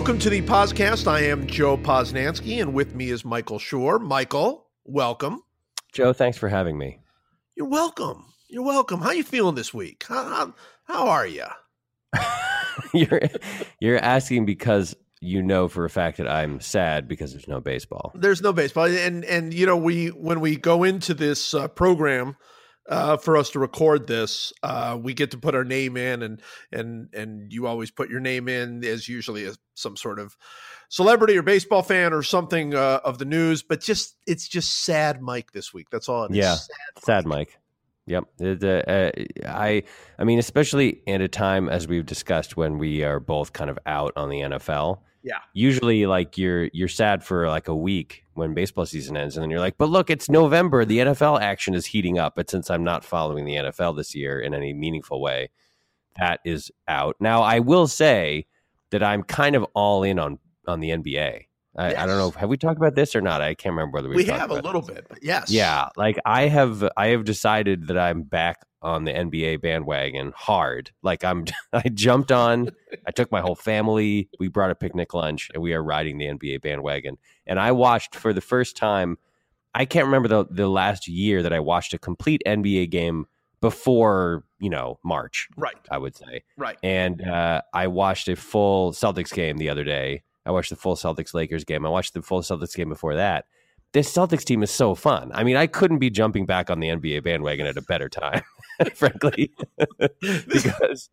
Welcome to the podcast. I am Joe Posnanski, and with me is Michael Schur. Michael, welcome. Joe, thanks for having me. You're welcome. You're welcome. How are you feeling this week? How how, how are you? you're you're asking because you know for a fact that I'm sad because there's no baseball. There's no baseball, and and you know we when we go into this uh, program uh, for us to record this, uh, we get to put our name in, and and and you always put your name in as usually as some sort of celebrity or baseball fan or something uh, of the news. But just it's just sad, Mike, this week. That's all. It is. Yeah, sad, sad Mike. Yep. It, uh, uh, I I mean, especially at a time as we've discussed when we are both kind of out on the NFL. Yeah. Usually, like you're you're sad for like a week when baseball season ends, and then you're like, but look, it's November. The NFL action is heating up. But since I'm not following the NFL this year in any meaningful way, that is out. Now, I will say that I'm kind of all in on on the NBA. I, yes. I, don't know. Have we talked about this or not? I can't remember whether we, we have a little this. bit, but yes, yeah. Like I have, I have decided that I'm back on the NBA bandwagon hard. Like I'm, I jumped on. I took my whole family. We brought a picnic lunch, and we are riding the NBA bandwagon. And I watched for the first time. I can't remember the the last year that I watched a complete NBA game before you know March. Right. I would say. Right. And uh, I watched a full Celtics game the other day I watched the full Celtics Lakers game. I watched the full Celtics game before that. This Celtics team is so fun. I mean, I couldn't be jumping back on the NBA bandwagon at a better time, frankly, because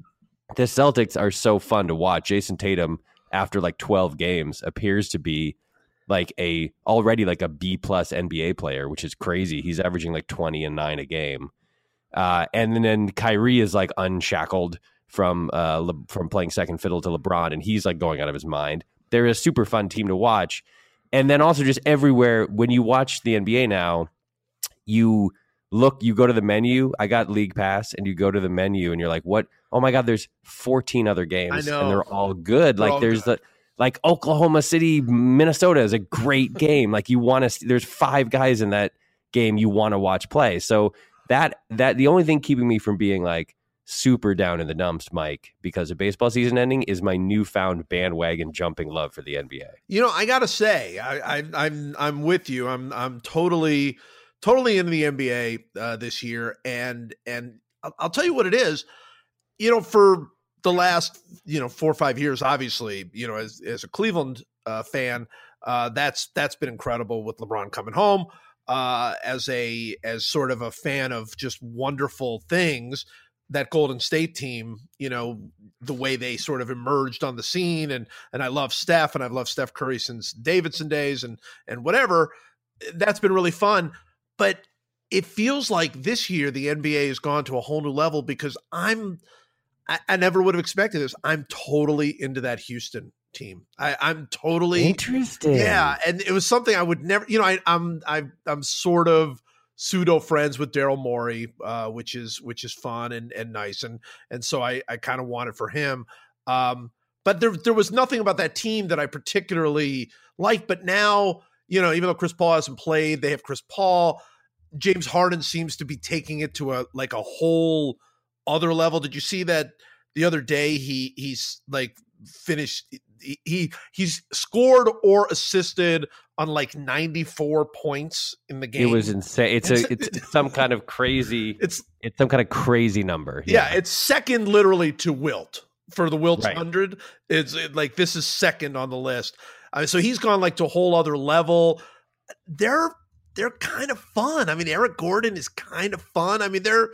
the Celtics are so fun to watch. Jayson Tatum, after like 12 games, appears to be like a already like a B plus NBA player, which is crazy. He's averaging like 20 and nine a game. Uh, and then Kyrie is like unshackled from uh, Le- from playing second fiddle to LeBron, and he's like going out of his mind they're a super fun team to watch. And then also just everywhere when you watch the NBA now, you look, you go to the menu. I got League Pass, and you go to the menu, and you're like, "What? Oh my God! There's 14 other games, and they're all good. They're like all there's good. the like Oklahoma City, Minnesota is a great game. Like you want to. There's five guys in that game you want to watch play. So that that the only thing keeping me from being like super down in the dumps, Mike, because of baseball season ending is my newfound bandwagon jumping love for the NBA. You know, I gotta say, I, am I'm, I'm with you. I'm I'm totally totally into the NBA uh, this year, and and I'll, I'll tell you what it is. You know, for the last you know four or five years, obviously, you know, as as a Cleveland uh, fan, uh, that's that's been incredible with LeBron coming home. Uh, as a as sort of a fan of just wonderful things that Golden State team, you know, the way they sort of emerged on the scene and and I love Steph and I've loved Steph Curry since Davidson days and and whatever. That's been really fun, but it feels like this year the NBA has gone to a whole new level because I'm I, I never would have expected this. I'm totally into that Houston team. I, I'm totally interested. Yeah, and it was something I would never. You know, I, I'm I, I'm sort of pseudo friends with Daryl Morey, uh, which is which is fun and and nice, and and so I I kind of wanted for him. Um, but there there was nothing about that team that I particularly liked. But now you know, even though Chris Paul hasn't played, they have Chris Paul. James Harden seems to be taking it to a like a whole other level. Did you see that the other day? He he's like finished he he's scored or assisted on like 94 points in the game. It was insane. It's a it's some kind of crazy it's it's some kind of crazy number. Yeah, yeah it's second literally to Wilt for the Wilt right. 100. It's it, like this is second on the list. I mean, so he's gone like to a whole other level. They're they're kind of fun. I mean, Eric Gordon is kind of fun. I mean, they're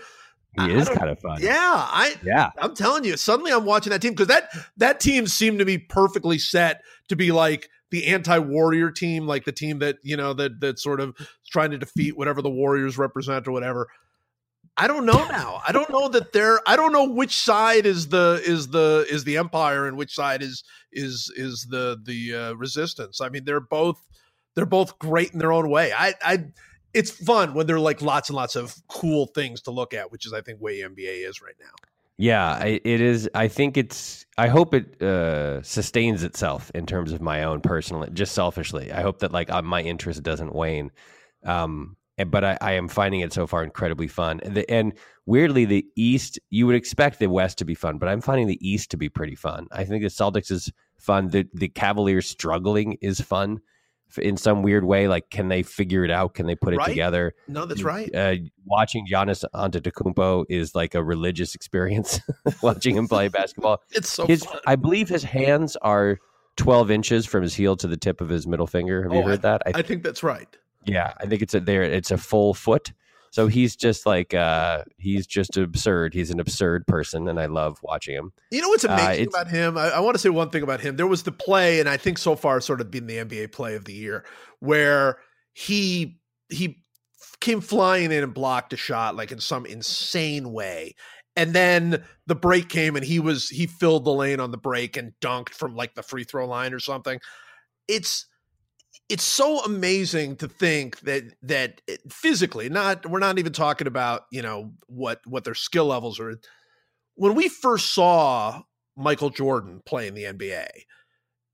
he is kind of fun. Yeah, I yeah. I'm telling you, suddenly I'm watching that team because that that team seemed to be perfectly set to be like the anti-warrior team, like the team that you know that that sort of trying to defeat whatever the Warriors represent or whatever. I don't know now. I don't know that they're. I don't know which side is the is the is the empire and which side is is is the the uh, resistance. I mean, they're both they're both great in their own way. I I it's fun when there are like lots and lots of cool things to look at, which is I think way NBA is right now. Yeah, it is. I think it's. I hope it uh, sustains itself in terms of my own personal, just selfishly. I hope that like uh, my interest doesn't wane. Um, but I, I am finding it so far incredibly fun. And, the, and weirdly, the East you would expect the West to be fun, but I'm finding the East to be pretty fun. I think the Celtics is fun. The the Cavaliers struggling is fun in some weird way. Like, can they figure it out? Can they put it Right. together? No, that's right. Uh, watching Giannis Antetokounmpo is like a religious experience. watching him play basketball. It's so his, fun. I believe his hands are 12 inches from his heel to the tip of his middle finger. Have you Oh, heard that? I, I think that's right. yeah, I think it's a there. It's a full foot. So he's just like uh he's just absurd. He's an absurd person, and I love watching him. You know what's Uh, amazing it's- about him? I, I want to say one thing about him. There was the play, and I think so far sort of been the NBA play of the year, where he he came flying in and blocked a shot like in some insane way. And then the break came and he was he filled the lane on the break and dunked from like the free throw line or something. It's it's so amazing to think that that eh, physically not we're not even talking about you know what what their skill levels are. When we first saw michael jordan play in the nba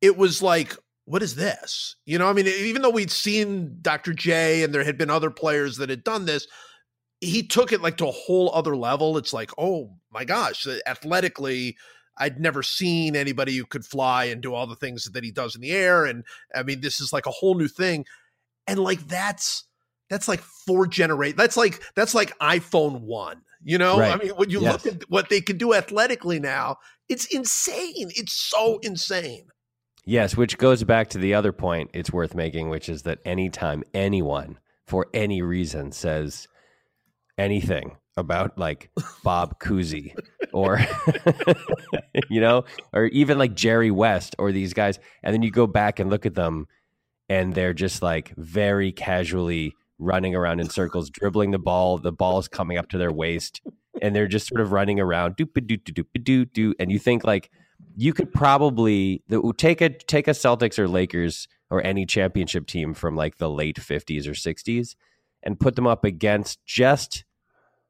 it was like what is this? You know i mean even though we'd seen dr j and there had been other players that had done this he took it like to a whole other level. It's like oh my gosh athletically I'd never seen anybody who could fly and do all the things that he does in the air. And I mean, this is like a whole new thing. And like that's that's like four generate. That's like that's like iPhone one. You know, I mean, when you Yes. look at what they can do athletically now, it's insane. It's so insane. Yes, which goes back to the other point it's worth making, which is that anytime anyone, for any reason, says anything about like Bob Cousy or, you know, or even like Jerry West or these guys, and then you go back and look at them and they're just like very casually running around in circles, dribbling the ball, the ball's coming up to their waist, and they're just sort of running around, doop doop doop doop doop, and you think like, you could probably take a take a Celtics or Lakers or any championship team from like the late 50s or 60s and put them up against just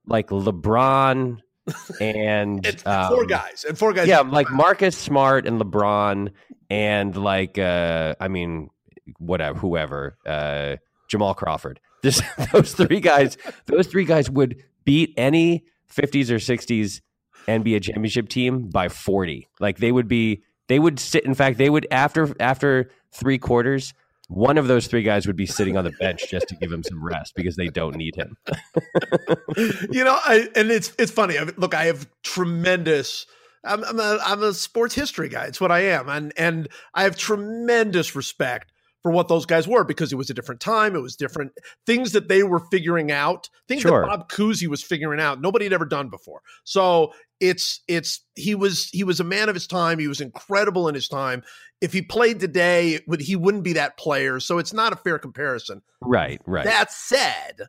like LeBron and It's four um, guys and four guys. yeah, like Marcus Smart and LeBron and like uh I mean whatever whoever uh Jamal Crawford. This those three guys those three guys would beat any 50s or 60s NBA championship team by 40. Like they would be they would sit in fact they would after after 3 quarters one of those three guys would be sitting on the bench just to give him some rest because they don't need him. you know, I and it's it's funny. I, look, I have tremendous. I'm I'm a I'm a sports history guy. It's what I am, and and I have tremendous respect for what those guys were because it was a different time. It was different things that they were figuring out, things Sure. that Bob Cousy was figuring out. Nobody had ever done before. So it's it's he was he was a man of his time. He was incredible in his time. If he played today, would- he wouldn't be that player. So it's not a fair comparison. Right, right. That said,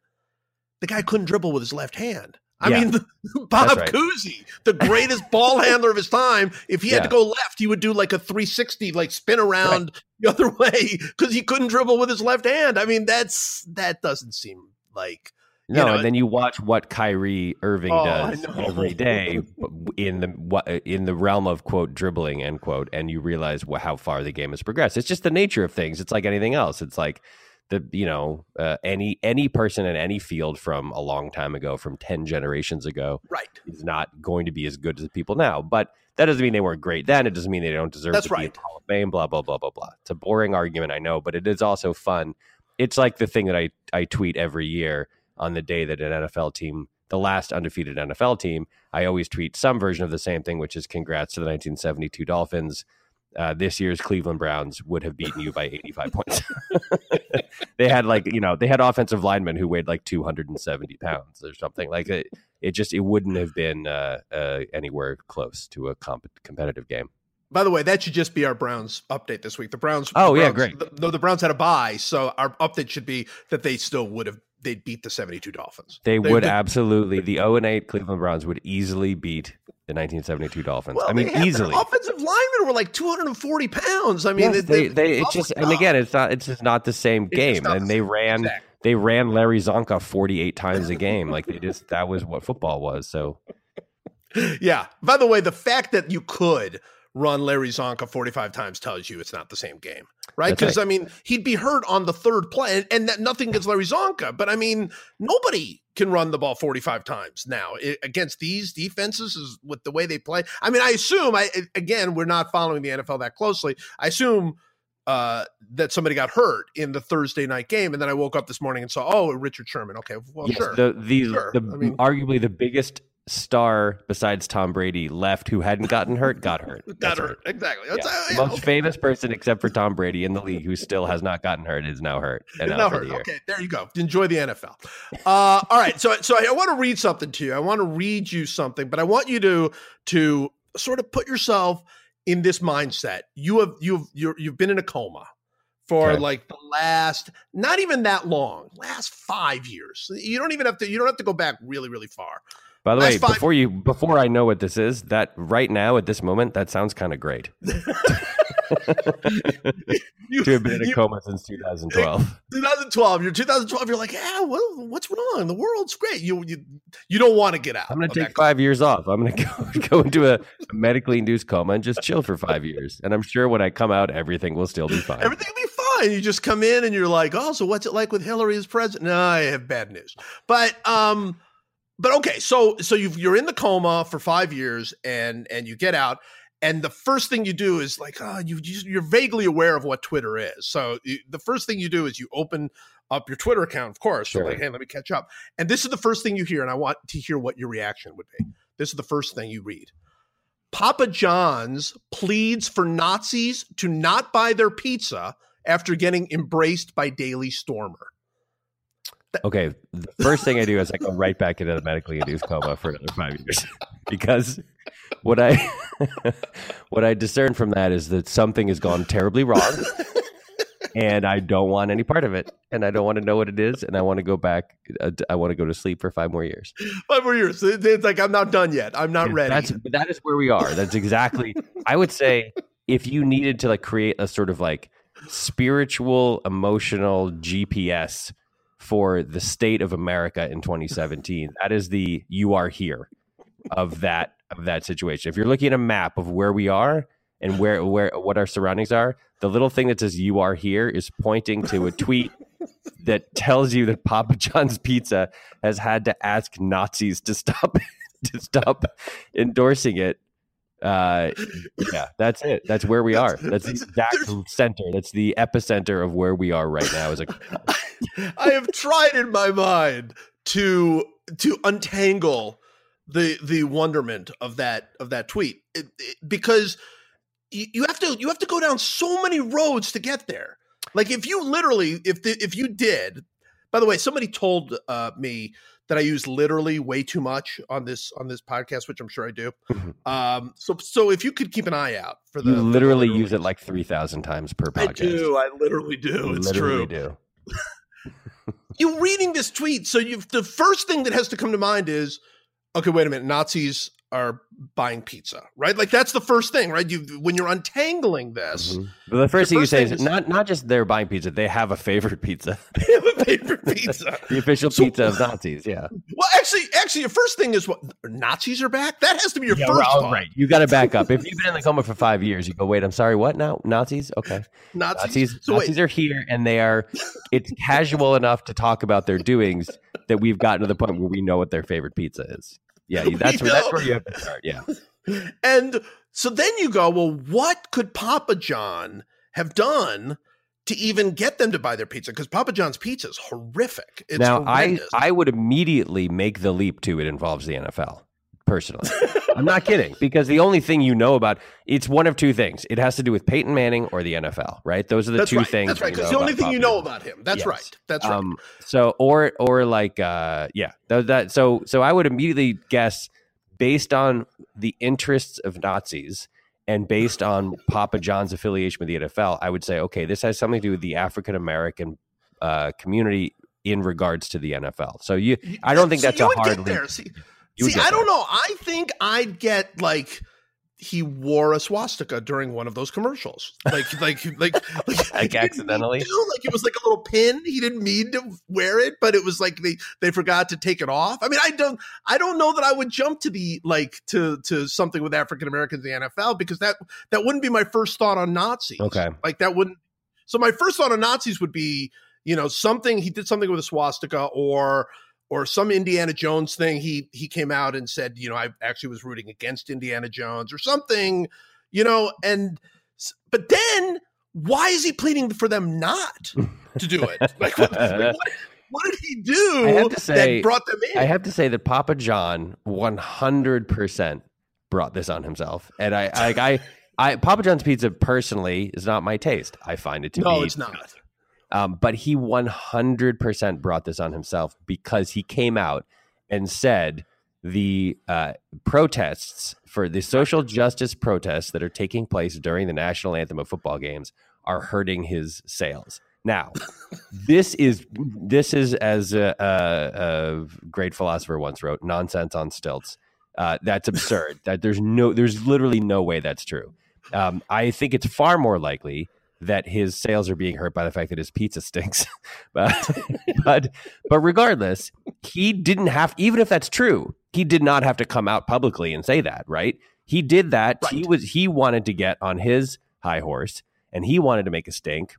the guy couldn't dribble with his left hand. I Yeah. mean, Bob right. Cousy, the greatest ball handler of his time, if he had to go left, he would do like a 360, like spin around the other way because he couldn't dribble with his left hand. I mean, that's that doesn't seem like No, know, and then you watch what Kyrie Irving Oh, does every day in the what in the realm of quote dribbling end quote, and you realize how far the game has progressed. It's just the nature of things. It's like anything else. It's like the you know uh, any any person in any field from a long time ago, from ten generations ago, right. is not going to be as good as the people now. But that doesn't mean they weren't great then. It doesn't mean they don't deserve That's to be right. the Hall of Fame. Blah blah blah blah blah. It's a boring argument, I know, but it is also fun. It's like the thing that I I tweet every year on the day that an NFL team, the last undefeated NFL team, I always tweet some version of the same thing, which is congrats to the 1972 Dolphins. Uh, this year's Cleveland Browns would have beaten you by 85 points. they had like you know they had offensive linemen who weighed like 270 pounds or something like it. It just it wouldn't have been uh, uh, anywhere close to a comp- competitive game. By the way, that should just be our Browns update this week. The Browns. Oh, the yeah, great. the- No, the Browns had a bye, so our update should be that they still would have they'd beat the 72 Dolphins. They would they- absolutely the 0 and 8 Cleveland Browns would easily beat the 1972 Dolphins. Well, I mean they easily. Offensive linemen were like 240 pounds. I mean, Yes, they, they, it's just and again it's not it's just not the same game and they ran they ran Larry Csonka 48 times a game like they just that was what football was so yeah. By the way, the fact that you could run Larry Csonka 45 times tells you it's not the same game, right? Because right. I mean, he'd be hurt on the third play, and, and that nothing against Larry Csonka, but I mean, nobody can run the ball 45 times now I- against these defenses is with the way they play. I mean, I assume I again, we're not following the NFL that closely. I assume uh, that somebody got hurt in the Thursday night game, and then I woke up this morning and saw, oh, Richard Sherman. Okay, well, Yes, sure. the the, Sure. the I mean- arguably the biggest star besides Tom Brady left who hadn't gotten hurt got hurt. got That's hurt. Exactly. Yeah. That's- The yeah, most okay. famous person except for Tom Brady in the league who still has not gotten hurt is now hurt and It's out not for hurt. the. Okay, there you go. Enjoy the NFL. Uh, all right, so so I want to read something to you. I want to read you something, but I want you to to sort of put yourself in this mindset. You have you've you're, you've been in a coma for Okay. like the last not even that long, last five years. You don't even have to. You don't have to go back really really far. By the Last way, five- before you before I know what this is, that right now at this moment, that sounds kind of great. You, to have been in a coma since 2012. 2012. You're 2012. You're like, yeah. Well, what's wrong? The world's great. You you you don't want to get out. I'm going to take five years off. I'm going to go, go into a medically induced coma and just chill for five years. And I'm sure when I come out, everything will still be fine. Everything will be fine. You just come in and you're like, oh, so what's it like with Hillary as president? No, I have bad news. But um, but okay, so so you you're in the coma for five years and and you get out. And the first thing you do is like, oh, you, you you're vaguely aware of what Twitter is. So you, the first thing you do is you open up your Twitter account, of course. So Sure. like, hey, let me catch up. And this is the first thing you hear, and I want to hear what your reaction would be. This is the first thing you read. Papa John's pleads for Nazis to not buy their pizza after getting embraced by Daily Stormer. Okay, the first thing I do is I go right back into the medically induced coma for another five years because what I what I discern from that is that something has gone terribly wrong, and I don't want any part of it, and I don't want to know what it is, and I want to go back. uh, I want to go to sleep for five more years. Five more years. It's like I'm not done yet. I'm not ready. That's that is where we are. That's exactly. I would say if you needed to like create a sort of like spiritual, emotional GPS for the state of America in 2017, that is the "you are here" of that of that situation. If you're looking at a map of where we are and where where what our surroundings are, the little thing that says "you are here" is pointing to a tweet that tells you that Papa John's Pizza has had to ask Nazis to stop to stop endorsing it. Uh, yeah, that's it. That's where we are. That's the exact center. That's the epicenter of where we are right now. Is a I have tried in my mind to to untangle the the wonderment of that of that tweet It- it- because you, you have to you have to go down so many roads to get there. Like if you literally if the, if you did. By the way, somebody told uh, me that I use literally way too much on this on this podcast, which I'm sure I do. Mhm. Um, so so if you could keep an eye out for the you for the literally use it like three thousand times per podcast. I do. I literally do. It's literally true do. you reading this tweet so you the first thing that has to come to mind is okay wait a minute nazis are buying pizza right like that's the first thing right you when you're untangling this Mhm. But the first thing you say thing is is- not not just they're buying pizza; they have a favorite pizza, they have a favorite pizza the official So- pizza of Nazis. Yeah, well actually actually your first thing is what nazis are back that has to be your yeah, first right, thought. right. You got to back up. If you've been in the coma for five years, you go, "Wait, I'm sorry, what now? Nazis? Okay, nazis, Nazis. so Nazis are here, and they are. It's casual enough to talk about their doings that we've gotten to the point where we know what their favorite pizza is. Yeah, that's where, that's where you have to start. Yeah, and so then you go well what could papa john have done to even get them to buy their pizza because papa john's pizza is horrific it's now I. I would immediately make the leap to it involves the NFL. Personally, I'm not kidding because the only thing you know about it's one of two things. It has to do with Peyton Manning or the NFL, right? Those are the That's two right. things. That's right. Because the only thing you know about him. That's Yes. right. That's right. Um, so or or like uh, yeah, that, that so so I would immediately guess based on the interests of Nazis and based on Papa John's affiliation with the NFL, I would say okay, this has something to do with the African American uh, community in regards to the NFL. So you, I don't think So that's a hard leap. You see I don't there. know. I think I'd get like he wore a swastika during one of those commercials, like like like like, Like accidentally? He didn't mean to. Like it was like a little pin. He didn't mean to wear it, but it was like they they forgot to take it off. I mean, I don't I don't know that I would jump to the like to to something with African Americans in the NFL because that that wouldn't be my first thought on Nazis. Okay. like that wouldn't. So my first thought on Nazis would be, you know, something he did something with a swastika or or some Indiana Jones thing. He he came out and said, you know, I actually was rooting against Indiana Jones or something, you know, and but then why is he pleading for them not to do it? Like what, what, what did he do I have to say, that brought them in? I have to say that Papa John 100% brought this on himself. And I, I, I, I Papa John's pizza personally is not my taste. I find it to no, be it's not. Um, but he 100% brought this on himself because he came out and said the uh, protests for the social justice protests that are taking place during the national anthem of football games are hurting his sales. Now, this is this is as a, a, a, great philosopher once wrote, nonsense on stilts. Uh, that's absurd. that there's no, there's literally no way that's true. Um, I think it's far more likely that his sales are being hurt by the fact that his pizza stinks. but, but, but regardless, he didn't have, even if that's true, he did not have to come out publicly and say that, right? He did that. Right. He was, he wanted to get on his high horse and he wanted to make a stink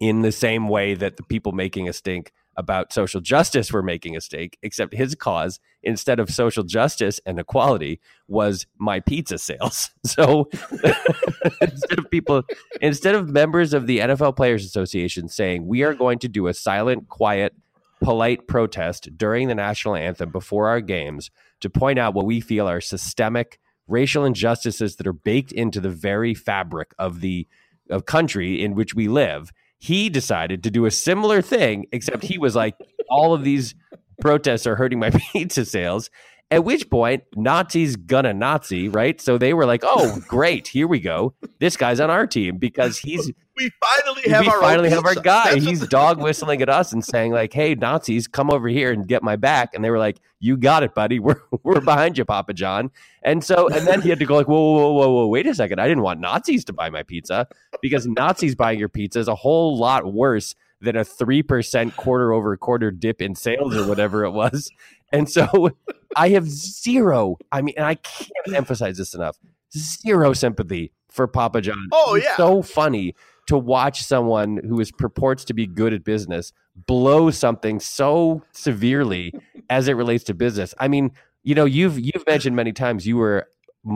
in the same way that the people making a stink about social justice were making a stake, except his cause, instead of social justice and equality, was my pizza sales. So instead of people, instead of members of the NFL Players Association saying, we are going to do a silent, quiet, polite protest during the national anthem before our games to point out what we feel are systemic racial injustices that are baked into the very fabric of the of country in which we live he decided to do a similar thing, except he was like, all of these protests are hurting my pizza sales. At which point, Nazis gonna Nazi, right? So they were like, "Oh, great, here we go. This guy's on our team because he's we finally have we our finally have our guy. That's he's dog whistling at us and saying like, "Hey, Nazis, come over here and get my back." And they were like, "You got it, buddy. We're we're behind you, Papa John." And so, and then he had to go like, "Whoa, whoa, whoa, whoa! Wait a second! I didn't want Nazis to buy my pizza because Nazis buying your pizza is a whole lot worse." Than a three percent quarter over quarter dip in sales or whatever it was, and so I have zero. I mean, and I can't emphasize this enough. Zero sympathy for Papa John. Oh yeah, so funny to watch someone who is purports to be good at business blow something so severely as it relates to business. I mean, you know, you've you've mentioned many times you were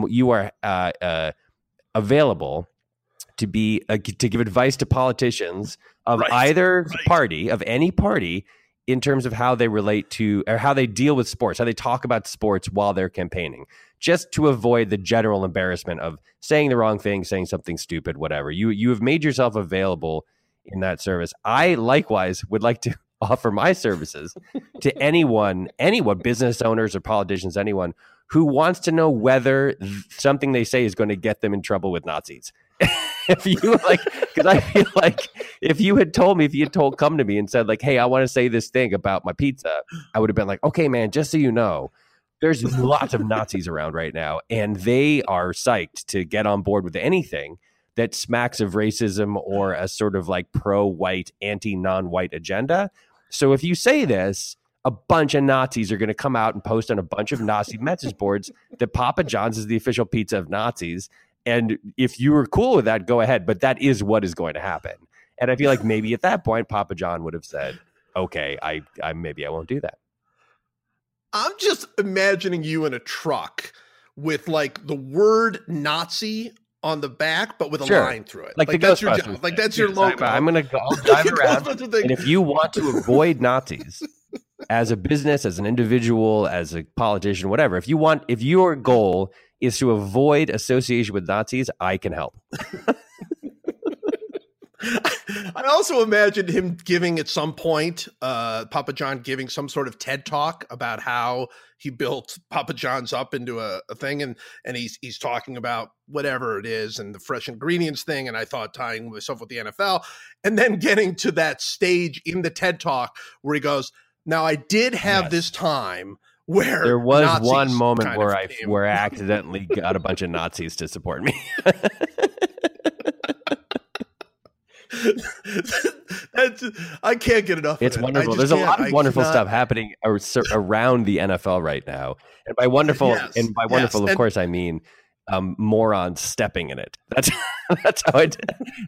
you are uh, uh, available to be uh, to give advice to politicians of Right, either right. party of any party in terms of how they relate to or how they deal with sports, how they talk about sports while they're campaigning, just to avoid the general embarrassment of saying the wrong thing, saying something stupid, whatever. You you have made yourself available in that service. I likewise would like to offer my services to anyone, anyone, business owners or politicians, anyone who wants to know whether th- something they say is going to get them in trouble with Nazis. if you like, because I feel like if you had told me, if you had told, come to me and said, like, hey, I want to say this thing about my pizza, I would have been like, okay, man, just so you know, there's lots of Nazis around right now, and they are psyched to get on board with anything that smacks of racism or a sort of like pro white, anti non white agenda. So if you say this, a bunch of Nazis are going to come out and post on a bunch of Nazi message boards that Papa John's is the official pizza of Nazis. And if you were cool with that, go ahead. But that is what is going to happen. And I feel like maybe at that point, Papa John would have said, "Okay, I, I maybe I won't do that." I'm just imagining you in a truck with like the word Nazi on the back, but with a Sure. line through it. Like, the that's your job. Like that's your logo. I'm, I'm gonna go, I'll drive around, and if you want to avoid Nazis as a business, as an individual, as a politician, whatever, if you want, if your goal is to avoid association with Nazis, I can help. I also imagined him giving at some point, uh, Papa John giving some sort of TED talk about how he built Papa John's up into a, a thing, and and he's he's talking about whatever it is and the fresh ingredients thing, and I thought tying myself with the NFL, and then getting to that stage in the TED talk where he goes, "Now I did have Yes. this time." Where There was Nazis one moment where I came- where I accidentally got a bunch of Nazis to support me. That's, I can't get enough. It's it. Wonderful. There's a can't. lot of I wonderful cannot- stuff happening around the NFL right now, and by wonderful, Yes, and by yes, wonderful, of and- course, I mean um, morons stepping in it. That's that's how I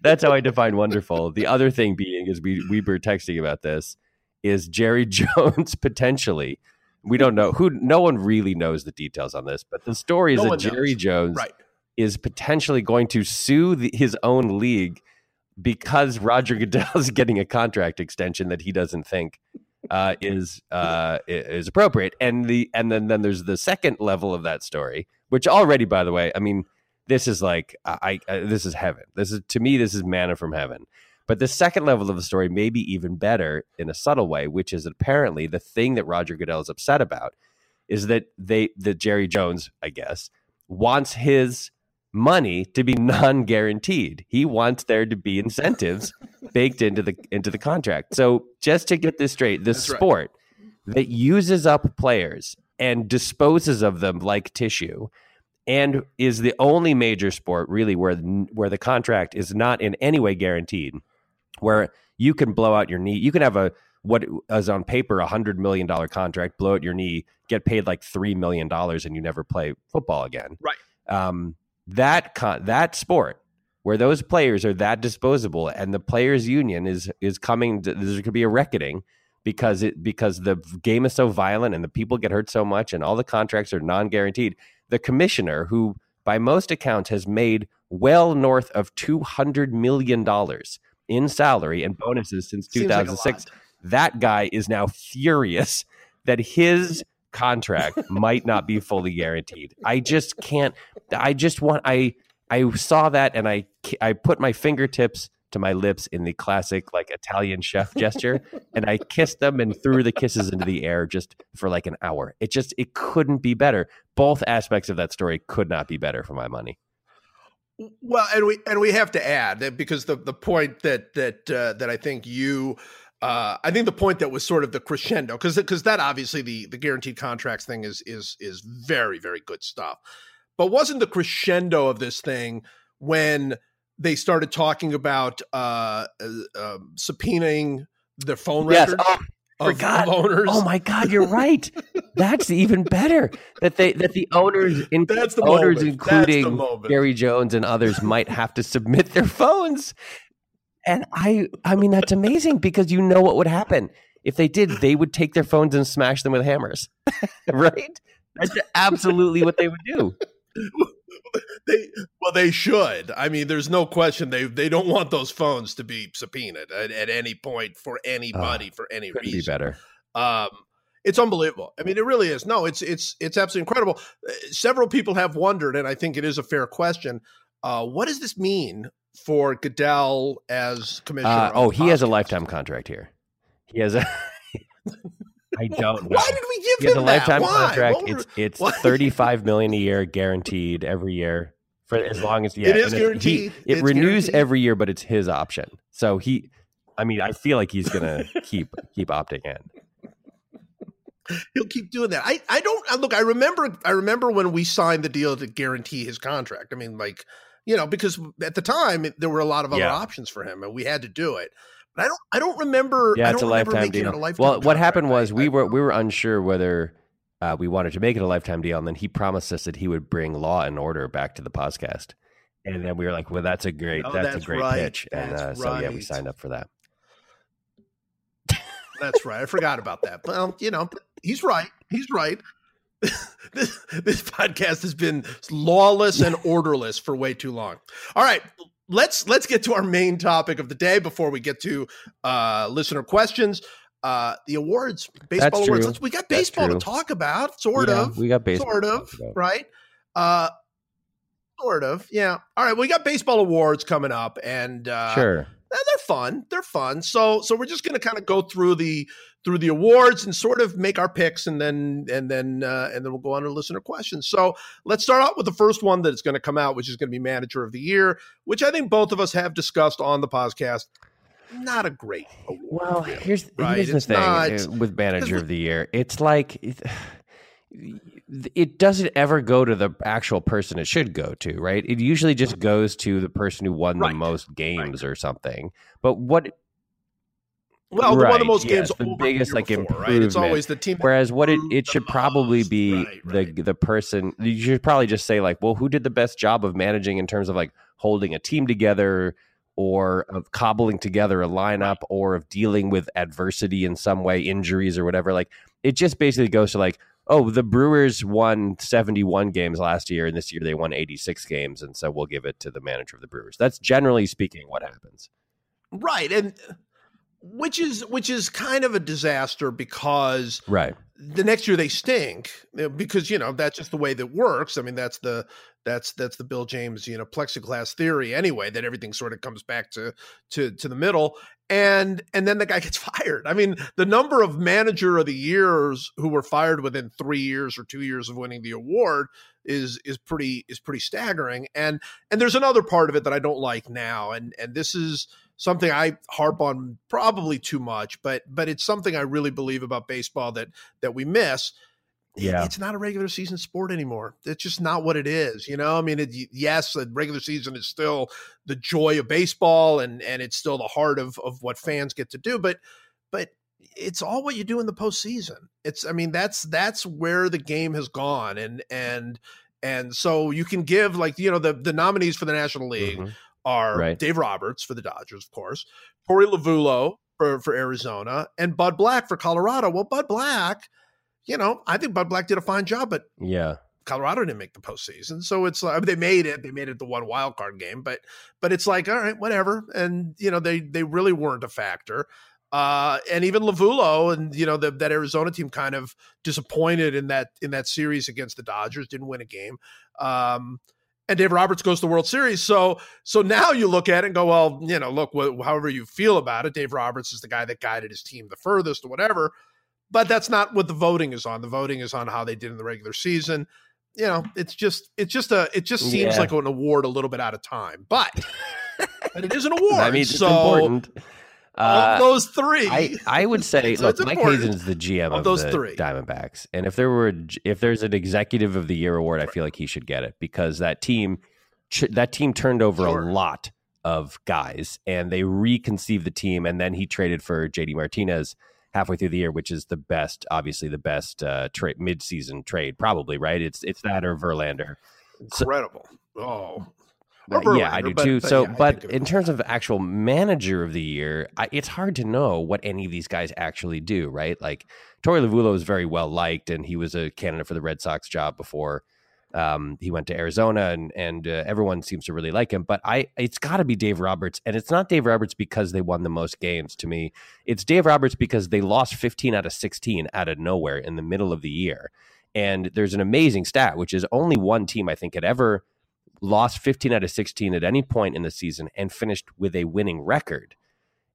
that's how I define wonderful. The other thing being is we we were texting about this is Jerry Jones potentially. We don't know who. No one really knows the details on this, but the story is No that Jerry knows. Jones Right. is potentially going to sue the, his own league because Roger Goodell is getting a contract extension that he doesn't think uh, is uh, is appropriate. And the and then then there's the second level of that story, which already, by the way, I mean, this is like I, I this is heaven. This is to me, this is manna from heaven. But the second level of the story may be even better in a subtle way, which is apparently the thing that Roger Goodell is upset about is that they that Jerry Jones, I guess, wants his money to be non-guaranteed. He wants there to be incentives baked into the into the contract. So just to get this straight, the That's right. sport that uses up players and disposes of them like tissue and is the only major sport really where where the contract is not in any way guaranteed where you can blow out your knee. You can have a what is on paper a hundred million dollar contract blow out your knee get paid like three million dollars and you never play football again. Right. um, that con- that sport where those players are that disposable and the players union is is coming to, there's going to be a reckoning because it because the game is so violent and the people get hurt so much and all the contracts are non-guaranteed. The commissioner who by most accounts has made well north of 200 million dollars in salary and bonuses since Seems like 2006 that guy is now furious that his contract might not be fully guaranteed. I just can't. I just want. I I saw that and I I put my fingertips to my lips in the classic like Italian chef gesture, and I kissed them and threw the kisses into the air just for like an hour. It just it couldn't be better. Both aspects of that story could not be better for my money. Well, and we and we have to add that because the the point that that uh, that I think you. Uh, I think the point that was sort of the crescendo, because because that obviously the the guaranteed contracts thing is is is very very good stuff, but wasn't the crescendo of this thing when they started talking about uh, uh, um, subpoenaing their phone Yes. records Oh, forgot. of owners? Oh my God, you're right. That's even better. That they that the owners, in, That's the owners, moment. That's including moment. Gary Jones and others, might have to submit their phones. And I, I mean, that's amazing because you know what would happen if they did. They would take their phones and smash them with hammers, right? That's absolutely what they would do. they well they should i mean there's no question they they don't want those phones to be subpoenaed at, at any point for anybody for any Couldn't be reason better. um it's unbelievable i mean it really is no it's it's it's absolutely incredible Uh, several people have wondered and i think it is a fair question uh what does this mean for goodell as commissioner Uh, oh, he has a lifetime contract here. He has a. I don't know. why did we give He him a lifetime? Why? contract. Were- It's it's why? thirty five million a year, guaranteed every year for as long as yeah. It is and he- guaranteed. it renews guaranteed. every year, but it's his option. So he, I mean, I feel like he's gonna keep keep opting in. he'll keep doing that. I, I don't uh, look. I remember. I remember when we signed the deal to guarantee his contract. I mean, like you know, because at the time it- there were a lot of other Yeah. options for him, and we had to do it. But I don't. I don't remember. Yeah, it's a lifetime making deal. A lifetime well, what happened was I- we I- were we were unsure whether. Uh, we wanted to make it a lifetime deal, and then he promised us that he would bring Law and Order back to the podcast. And then we were like, "Well, that's a great, Oh, that's, that's a great right. pitch." And uh, so yeah, we signed up for that. That's right. I forgot about that. Well, you know, he's right. He's right. this, this podcast has been lawless and orderless for way too long. All right, let's let's get to our main topic of the day before we get to uh, listener questions. Uh, the awards, baseball awards. Let's, we got baseball to talk about, sort Yeah, of, we got baseball. sort of, right? Uh, sort of, yeah. All right, we got baseball awards coming up, and uh, Sure. they're fun. They're fun. So so we're just going to kind of go through the through the awards and sort of make our picks, and then and then uh, and then we'll go on to listener questions. So let's start out with the first one that's going to come out, which is going to be Manager of the Year, which I think both of us have discussed on the podcast. Not a great award. Well, really, here's right? here's the It's thing not- uh, with manager of the year. It's like it, it doesn't ever go to the actual person it should go to, right? It usually just goes to the person who won Right. the most games or something. But what well, right. one of the most yes, games the biggest like before, improvement. Right? It's always the team. Whereas what it, it should probably most. be right. the the person you should probably just say like, well, who did the best job of managing in terms of like holding a team together or of cobbling together a lineup or of dealing with adversity in some way, injuries or whatever. Like it just basically goes to like, oh, the Brewers won 71 games last year and this year they won 86 games. And so we'll give it to the manager of the Brewers. That's generally speaking what happens. Right. And which is which is kind of a disaster because right. the next year they stink because you know that's just the way that works. I mean that's the that's that's the bill james you know plexiglass theory anyway that everything sort of comes back to to to the middle. And and then the guy gets fired. I mean the number of manager of the years who were fired within three years or two years of winning the award is is pretty is pretty staggering. And and there's another part of it that i don't like now. And and this is something I harp on probably too much, but but it's something I really believe about baseball that that we miss. Yeah, it's not a regular season sport anymore. It's just not what it is. You know, I mean, it, yes, the regular season is still the joy of baseball, and and it's still the heart of of what fans get to do. But but it's all what you do in the postseason. It's, I mean, that's that's where the game has gone, and and and so you can give like you know the the nominees for the National League. Mm-hmm are right. Dave Roberts for the Dodgers, of course, Torey Lovullo for, for Arizona, and Bud Black for Colorado. Well, Bud Black, you know, I think Bud Black did a fine job, but yeah, Colorado didn't make the postseason, so it's like I mean, they made it. They made it the one wild card game, but but it's like all right, whatever. And you know, they they really weren't a factor. Uh, and even Lovullo and you know the, that Arizona team kind of disappointed in that in that series against the Dodgers, didn't win a game. Um, and Dave Roberts goes to the World Series. So so now you look at it and go, well, you know, look, wh- however you feel about it, Dave Roberts is the guy that guided his team the furthest or whatever. But that's not what the voting is on. The voting is on how they did in the regular season. You know, it's just it's just a it just seems yeah. like an award a little bit out of time, but but it is an award. I mean, so, important. Uh, of those three, I, I would say, so look, Mike Hazen's the GM of, of those the three. Diamondbacks, and if there were if there's an Executive of the Year award, I feel like he should get it because that team that team turned over sure. a lot of guys, and they reconceived the team, and then he traded for JD Martinez halfway through the year, which is the best, obviously the best uh, trade mid-season trade, probably right. It's it's that or Verlander. Incredible. So, oh, yeah, I do but, too. But, so, yeah, but in terms of actual manager of the year, I, it's hard to know what any of these guys actually do, right? Like Torey Lovullo is very well liked, and he was a candidate for the Red Sox job before um, he went to Arizona, and and uh, everyone seems to really like him. But I, it's got to be Dave Roberts, and it's not Dave Roberts because they won the most games. To me, it's Dave Roberts because they lost 15 out of 16 out of nowhere in the middle of the year. And there's an amazing stat, which is only one team I think had ever lost 15 out of 16 at any point in the season and finished with a winning record.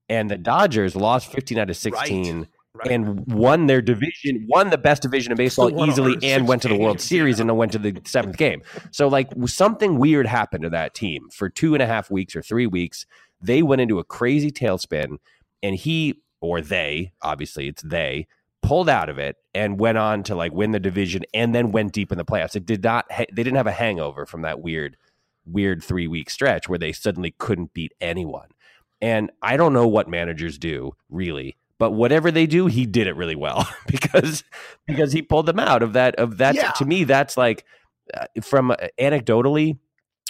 And the Dodgers lost 15 out of 16 right, right. and won their division, won the best division in baseball easily and went to the World Series yeah. and then went to the seventh game. So, like, something weird happened to that team for two and a half weeks or three weeks. They went into a crazy tailspin, and he or they, obviously it's they, pulled out of it and went on to like win the division and then went deep in the playoffs. It did not ha- they didn't have a hangover from that weird weird 3 week stretch where they suddenly couldn't beat anyone. And I don't know what managers do really, but whatever they do, he did it really well because because he pulled them out of that of that yeah. to me that's like uh, from uh, anecdotally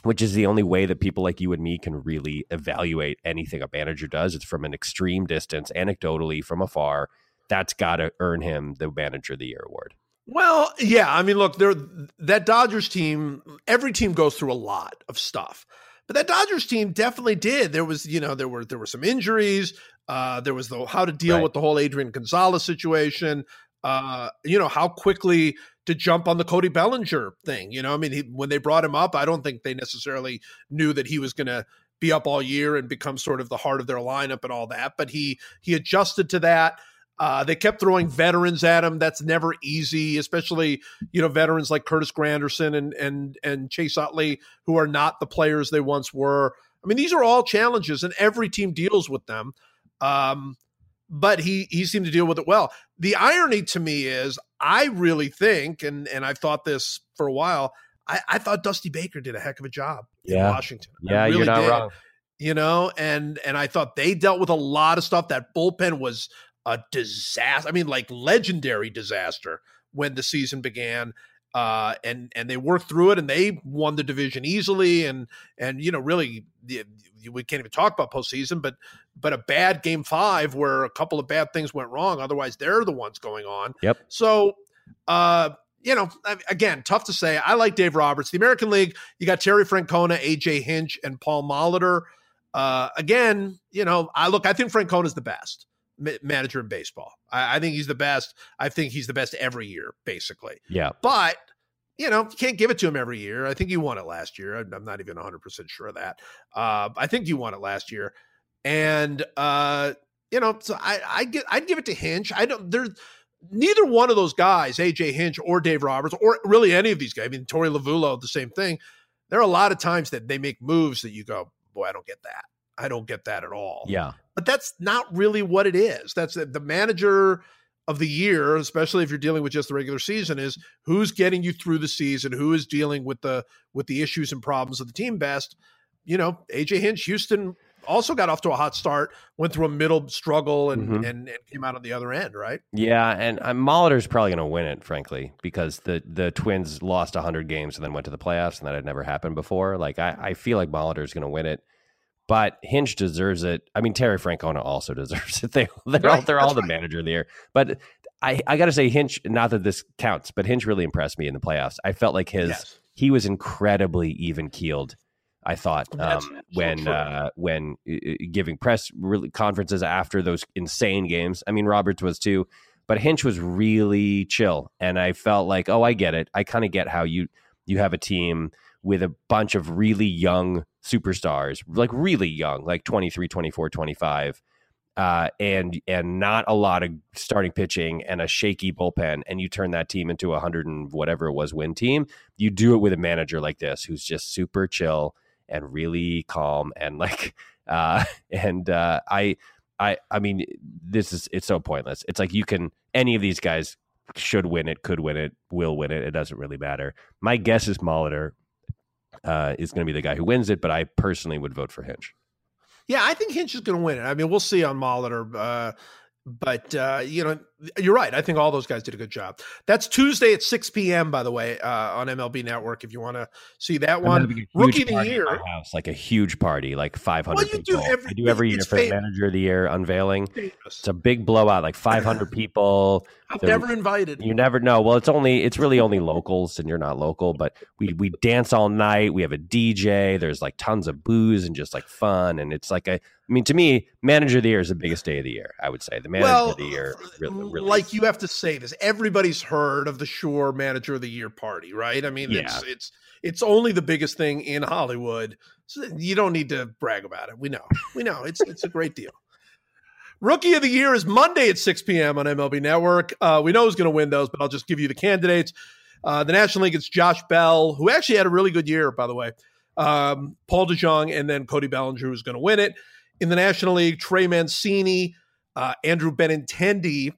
which is the only way that people like you and me can really evaluate anything a manager does. It's from an extreme distance, anecdotally from afar that's got to earn him the manager of the year award. Well, yeah, I mean, look, there that Dodgers team, every team goes through a lot of stuff. But that Dodgers team definitely did. There was, you know, there were there were some injuries. Uh, there was the how to deal right. with the whole Adrian Gonzalez situation. Uh, you know, how quickly to jump on the Cody Bellinger thing. You know, I mean, he, when they brought him up, I don't think they necessarily knew that he was going to be up all year and become sort of the heart of their lineup and all that. But he he adjusted to that. Uh, they kept throwing veterans at him. That's never easy, especially you know veterans like Curtis Granderson and and and Chase Utley, who are not the players they once were. I mean, these are all challenges, and every team deals with them. Um, but he he seemed to deal with it well. The irony to me is, I really think, and and I've thought this for a while. I, I thought Dusty Baker did a heck of a job yeah. in Washington. Yeah, really you're not did. wrong. you know, and and I thought they dealt with a lot of stuff. That bullpen was a disaster. I mean, like legendary disaster when the season began. Uh, and and they worked through it, and they won the division easily, and and you know really the, we can't even talk about postseason, but but a bad game five where a couple of bad things went wrong. Otherwise, they're the ones going on. Yep. So, uh, you know, again, tough to say. I like Dave Roberts. The American League, you got Terry Francona, AJ Hinch, and Paul Molitor. Uh, again, you know, I look, I think Francona is the best manager in baseball. I, I, think he's the best. I think he's the best every year, basically. Yeah. But, you know, you can't give it to him every year. I think he won it last year. I'm not even 100% sure of that. Uh, I think he won it last year. And, uh, you know, so I, I get, I'd give it to Hinch. I don't, there's, neither one of those guys, AJ Hinch or Dave Roberts, or really any of these guys. I mean, Torey Lovullo, the same thing. There are a lot of times that they make moves that you go, boy, I don't get that. I don't get that at all. Yeah. But that's not really what it is. That's the manager of the year, especially if you're dealing with just the regular season, is who's getting you through the season, who is dealing with the with the issues and problems of the team best. You know, AJ Hinch, Houston also got off to a hot start, went through a middle struggle, and mm-hmm. and, and, came out on the other end, right? Yeah, and uh, Molitor's probably going to win it, frankly, because the the Twins lost hundred games and then went to the playoffs, and that had never happened before. Like I, I feel like Molitor's going to win it, but Hinch deserves it. I mean, Terry Francona also deserves it. They they're right, all they're all the right. manager of the year, but. I, I got to say, Hinch, not that this counts, but Hinch really impressed me in the playoffs. I felt like his, yes. he was incredibly even keeled I thought um, when uh, when uh, giving press conferences after those insane games. I mean, Roberts was too, but Hinch was really chill, and I felt like, oh, I get it. I kind of get how you you have a team with a bunch of really young superstars, like really young, like 23, 24, 25. Uh, and and not a lot of starting pitching and a shaky bullpen, and you turn that team into a hundred and whatever it was win team. You do it with a manager like this who's just super chill and really calm and like uh and uh I I I mean this is it's so pointless. It's like you can any of these guys should win it, could win it, will win it. It doesn't really matter. My guess is Molitor uh, is going to be the guy who wins it, but I personally would vote for Hinch. Yeah, I think Hinch is going to win it. I mean, we'll see on Molitor. Uh, but uh, you know, you're right. I think all those guys did a good job. That's Tuesday at 6 p.m. By the way, uh, on MLB Network. If you want to see that one, rookie of the year, house like a huge party, like 500 well, people. Do every, I do every year for famous. manager of the year unveiling. Famous. It's a big blowout, like 500 people. I'm never invited. You never know. Well, it's only it's really only locals, and you're not local. But we we dance all night. We have a DJ. There's like tons of booze and just like fun, and it's like a. I mean, to me, manager of the year is the biggest day of the year. I would say the manager well, of the year. Really, really like you have to say this. Everybody's heard of the Schur Manager of the Year party, right? I mean, yeah. it's it's it's only the biggest thing in Hollywood. So you don't need to brag about it. We know. We know. It's it's a great deal. Rookie of the Year is Monday at 6 p.m. on MLB Network. Uh, we know who's going to win those, but I'll just give you the candidates. Uh, the National League, it's Josh Bell, who actually had a really good year, by the way. Um, Paul DeJong, and then Cody Bellinger, who's going to win it. In the National League, Trey Mancini, uh, Andrew Benintendi,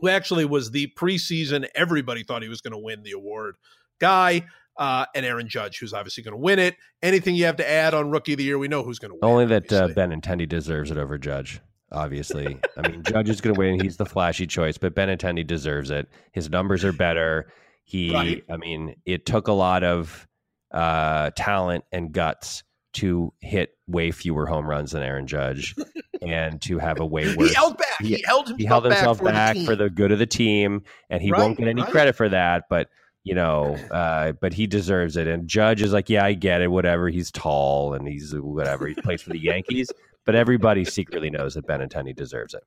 who actually was the preseason, everybody thought he was going to win the award guy. Uh, and Aaron Judge, who's obviously going to win it. Anything you have to add on Rookie of the Year? We know who's going to win. Only that uh, Benintendi deserves it over Judge obviously. I mean, Judge is going to win. He's the flashy choice, but Benintendi deserves it. His numbers are better. He, right. I mean, it took a lot of uh, talent and guts to hit way fewer home runs than Aaron Judge and to have a way worse. he held back. He, he held himself, he held himself back, back, for, the, for the good of the team, and he right, won't get any right. credit for that. But you know, uh, but he deserves it. And Judge is like, yeah, I get it, whatever. He's tall and he's whatever. He plays for the Yankees, but everybody secretly knows that Benintendi deserves it.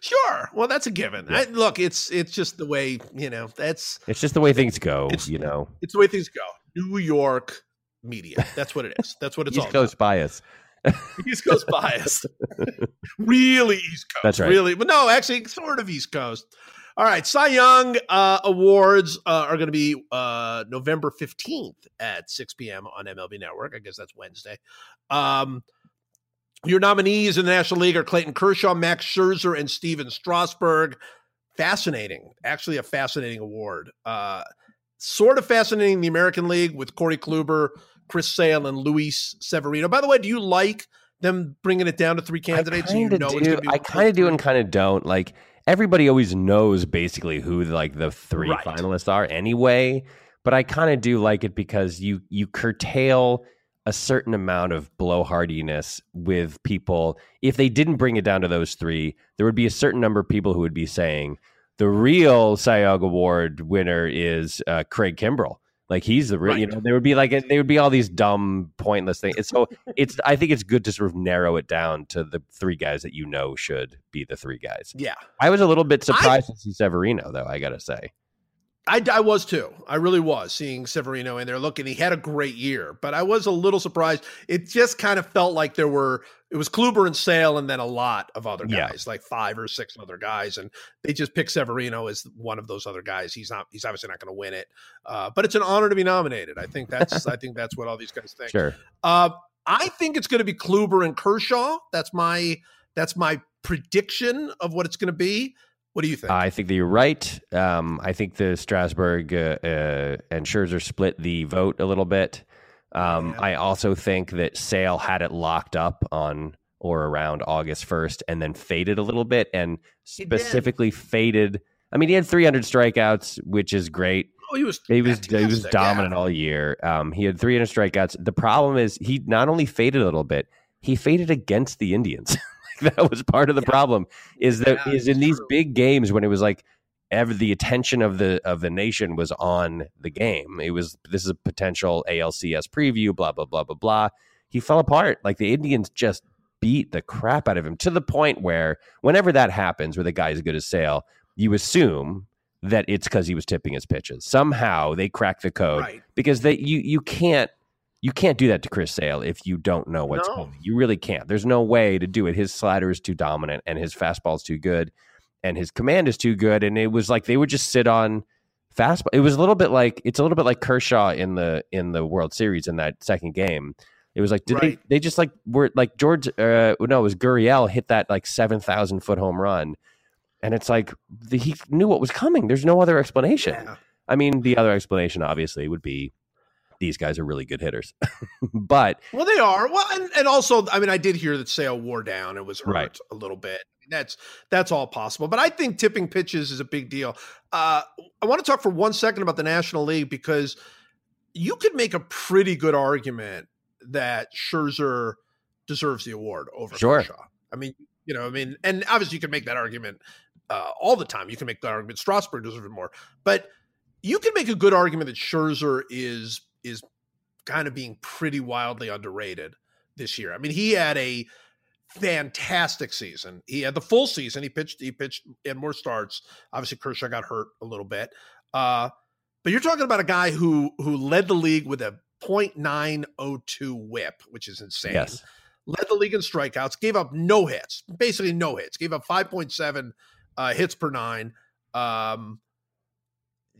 Sure. Well, that's a given. Yeah. I, look, it's it's just the way you know. That's it's just the way things go. you know, it's the way things go. New York media. That's what it is. That's what it's East all. East Coast about. bias. East Coast bias. really East Coast. That's right. Really, but no, actually, sort of East Coast. All right, Cy Young uh, awards uh, are going to be uh, November fifteenth at six p.m. on MLB Network. I guess that's Wednesday. Um, your nominees in the National League are Clayton Kershaw, Max Scherzer, and Stephen Strasburg. Fascinating, actually, a fascinating award. Sort of fascinating the American League with Corey Kluber, Chris Sale, and Luis Severino. By the way, do you like them bringing it down to three candidates? I kind of know do. I kind of do and kind of don't. Like everybody always knows basically who like the three right. finalists are anyway. But I kind of do like it because you you curtail a certain amount of blowhardiness with people. If they didn't bring it down to those three, there would be a certain number of people who would be saying the real Cy Young Award winner is uh, Craig Kimbrel. Like he's the real, right. you know, there would be like there would be all these dumb, pointless things. It's, so it's I think it's good to sort of narrow it down to the three guys that you know should be the three guys. Yeah, I was a little bit surprised I, to see Severino though. I gotta say. I, I was too. I really was seeing Severino in there. Looking, he had a great year, but I was a little surprised. It just kind of felt like there were it was Kluber and Sale, and then a lot of other guys, yeah. like five or six other guys, and they just picked Severino as one of those other guys. He's not. He's obviously not going to win it, uh, but it's an honor to be nominated. I think that's. I think that's what all these guys think. Sure. Uh, I think it's going to be Kluber and Kershaw. That's my. That's my prediction of what it's going to be. What do you think? I think that you're right. Um, I think the Strasburg uh, uh, and Scherzer split the vote a little bit. Um, yeah. I also think that Sale had it locked up on or around August 1st and then faded a little bit and specifically faded. I mean, he had 300 strikeouts, which is great. Oh, he was he was he was dominant yeah. all year. Um, he had 300 strikeouts. The problem is he not only faded a little bit, he faded against the Indians. that was part of the yeah. problem. Is that yeah, is in these big games when it was like ever the attention of the of the nation was on the game. It was this is a potential ALCS preview. Blah blah blah blah blah. He fell apart. Like the Indians just beat the crap out of him to the point where whenever that happens, where the guy's good as Sale, you assume that it's because he was tipping his pitches. Somehow they crack the code right. because they you you can't you can't do that to Chris Sale if you don't know what's no. coming. You really can't. There's no way to do it. His slider is too dominant and his fastball is too good and his command is too good. And it was like they would just sit on fastball. It was a little bit like it's a little bit like Kershaw in the in the World Series in that second game. It was like did right. they they just like were like George uh no, it was Gurriel hit that like seven thousand foot home run. And it's like the, he knew what was coming. There's no other explanation. Yeah. I mean, the other explanation obviously would be these guys are really good hitters. but well, they are. Well, and, and also, I mean, I did hear that Sale wore down and was hurt right. a little bit. That's that's all possible. But I think tipping pitches is a big deal. Uh, I want to talk for one second about the National League because you could make a pretty good argument that Scherzer deserves the award over sure. Kershaw. I mean, you know, I mean, and obviously you can make that argument uh, all the time. You can make that argument Strasburg deserves it more, but you can make a good argument that Scherzer is is kind of being pretty wildly underrated this year. I mean, he had a fantastic season. He had the full season. He pitched. He pitched in more starts. Obviously, Kershaw got hurt a little bit. Uh, but you're talking about a guy who who led the league with a .902 WHIP, which is insane. Yes. Led the league in strikeouts. Gave up no hits. Basically, no hits. Gave up 5.7 uh, hits per nine. Um,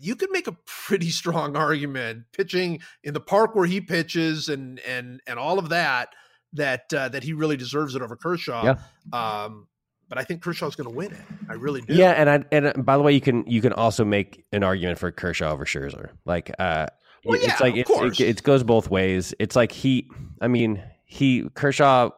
you could make a pretty strong argument pitching in the park where he pitches and and and all of that that uh, that he really deserves it over Kershaw. Yeah. Um, but I think Kershaw's going to win it. I really do. Yeah, and I and uh, by the way, you can you can also make an argument for Kershaw over Scherzer. Like, uh, well, yeah, it's like it, it, it goes both ways. It's like he, I mean, he Kershaw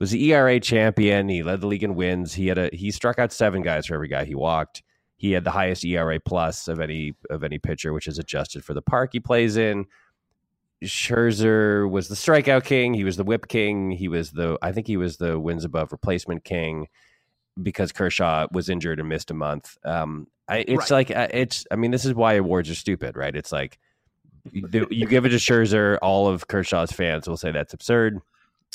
was the ERA champion. He led the league in wins. He had a he struck out seven guys for every guy he walked. He had the highest ERA plus of any of any pitcher, which is adjusted for the park he plays in. Scherzer was the strikeout king. He was the whip king. He was the I think he was the wins above replacement king because Kershaw was injured and missed a month. Um, I, it's right. like uh, it's. I mean, this is why awards are stupid, right? It's like you, you give it to Scherzer, all of Kershaw's fans will say that's absurd.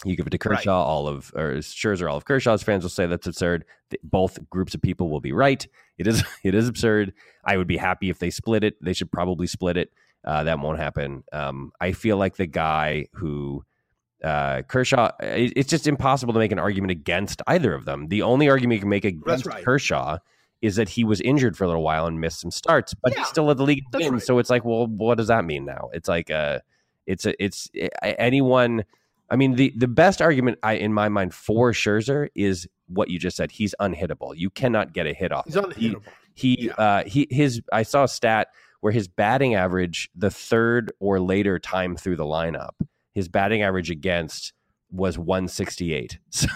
You give it to Kershaw, right. all of or Scherzer, all of Kershaw's fans will say that's absurd. Both groups of people will be right. It is it is absurd. I would be happy if they split it. They should probably split it. Uh, that won't happen. Um, I feel like the guy who uh, Kershaw, it, it's just impossible to make an argument against either of them. The only argument you can make against right. Kershaw is that he was injured for a little while and missed some starts, but yeah, he still led the league win. Right. So it's like, well, what does that mean now? It's like, uh, it's a, it's anyone I mean, the the best argument I in my mind for Scherzer is what you just said. He's unhittable. You cannot get a hit off. He's unhittable. He, he, yeah. uh, he his I saw a stat where his batting average, the third or later time through the lineup, his batting average against was 168. So,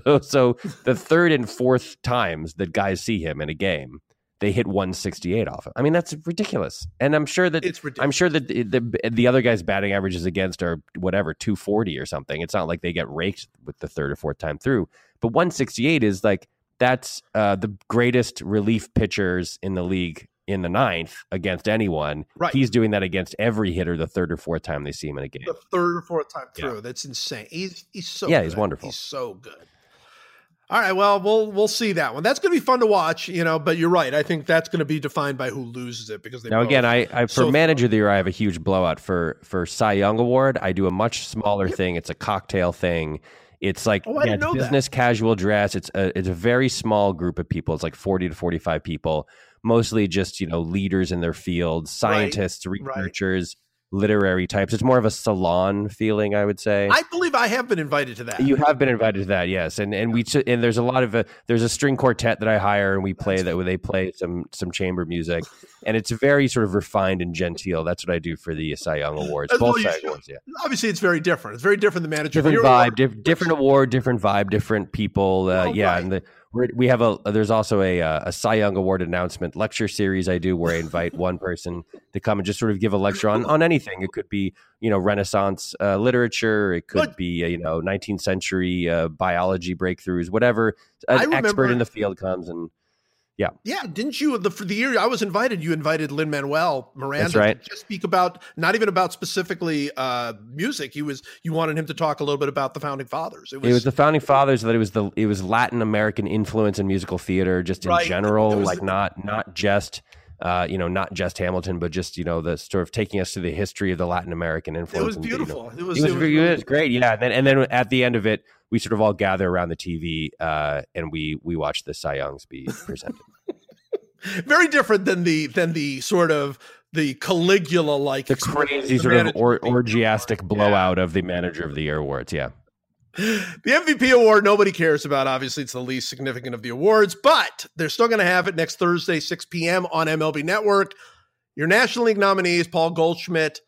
so, so the third and fourth times that guys see him in a game, they hit 168 off him. I mean, that's ridiculous. And I'm sure that It's ridiculous. I'm sure that the, the the other guys' batting averages against are whatever 240 or something. It's not like they get raked with the third or fourth time through. But 168 is like that's uh, the greatest relief pitchers in the league in the ninth against anyone. Right. He's doing that against every hitter the third or fourth time they see him in a game. the third or fourth time Yeah. through. That's insane. He's he's so Yeah, he's wonderful. He's so good. All right, well, we'll we'll see that one. That's going to be fun to watch, you know. But you're right. I think that's going to be defined by who loses it because they Now again, I, I for so- manager of the year, I have a huge blowout for for Cy Young award. I do a much smaller thing. It's a cocktail thing. It's like Oh, yeah, it's that. business casual dress. It's a it's a very small group of people. It's like forty to forty five people, mostly just you know leaders in their field, scientists, right. researchers, literary types. It's more of a salon feeling, I would say. I believe I have been invited to that. You have been invited to that, yes, and and we and there's a lot of uh there's a string quartet that I hire and we play that where they play some some chamber music, and it's very sort of refined and genteel. That's what I do for the Cy Young Awards, That's both Cy. Awards, yeah. Obviously, it's very different. It's very different The manager. Different vibe, diff- different award, different vibe, different people. Uh, Oh, yeah, right. and the, we're, we have a there's also a uh, a Cy Young Award announcement lecture series I do where I invite one person to come and just sort of give a lecture on on anything. It could be you know Renaissance uh, literature, it could Good. be uh, you know 19th century uh, biology breakthroughs, whatever. An expert in the field comes and Yeah, Yeah. didn't you the for the year I was invited? You invited Lin Manuel Miranda right. to just speak about not even about specifically uh, music. He was you wanted him to talk a little bit about the founding fathers. It was, it was the founding fathers that it was the it was Latin American influence in musical theater just in Right. general, It was- like not not just uh, you know not just Hamilton, but just you know the sort of taking us to the history of the Latin American it influence. was and, you know, beautiful. It was it was, it was it was great, yeah. And then and then at the end of it, we sort of all gather around the TV uh, and we we watch the Cy Youngs be presented. very different than the than the sort of the Caligula like the crazy sort of or, orgiastic blowout of the Manager of the Year awards. Yeah, The MVP award, nobody cares about. Obviously, it's the least significant of the awards, but they're still going to have it next Thursday, 6 p.m. on MLB Network. Your National League nominees Paul Goldschmidt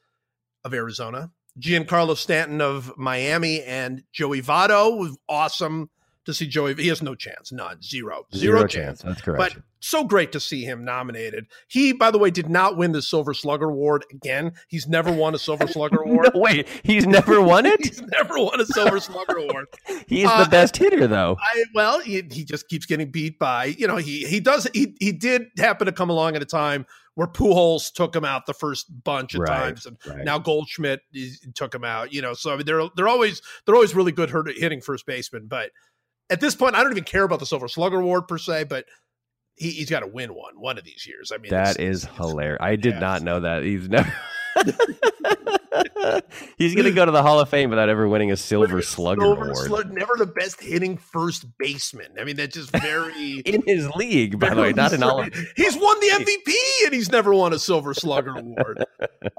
of Arizona, Giancarlo Stanton of Miami, and Joey Votto. was awesome to see Joey. He has no chance, none, zero, zero, chance. That's correct. But so great to see him nominated. He, by the way, did not win the Silver Slugger Award again. He's never won a Silver Slugger Award. no, wait, he's never won it. He's never won a Silver Slugger Award. He's Uh, the best hitter, though. I, well, he, he just keeps getting beat by you know he he does he he did happen to come along at a time where Pujols took him out the first bunch of Right, times, and right. now Goldschmidt is, took him out. You know, so I mean they're they're always they're always really good hitting first baseman, but at this point I don't even care about the Silver Slugger Award per se, but he, he's got to win one one of these years. I mean That it's- is it's- hilarious. I did yeah, not know that. He's never. He's going to go to the Hall of Fame without ever winning a Silver Slugger Silver award Slug- never the best hitting first baseman. I mean that's just very. in his league, by the way, not in all. Of- He's won the MVP and he's never won a Silver Slugger award.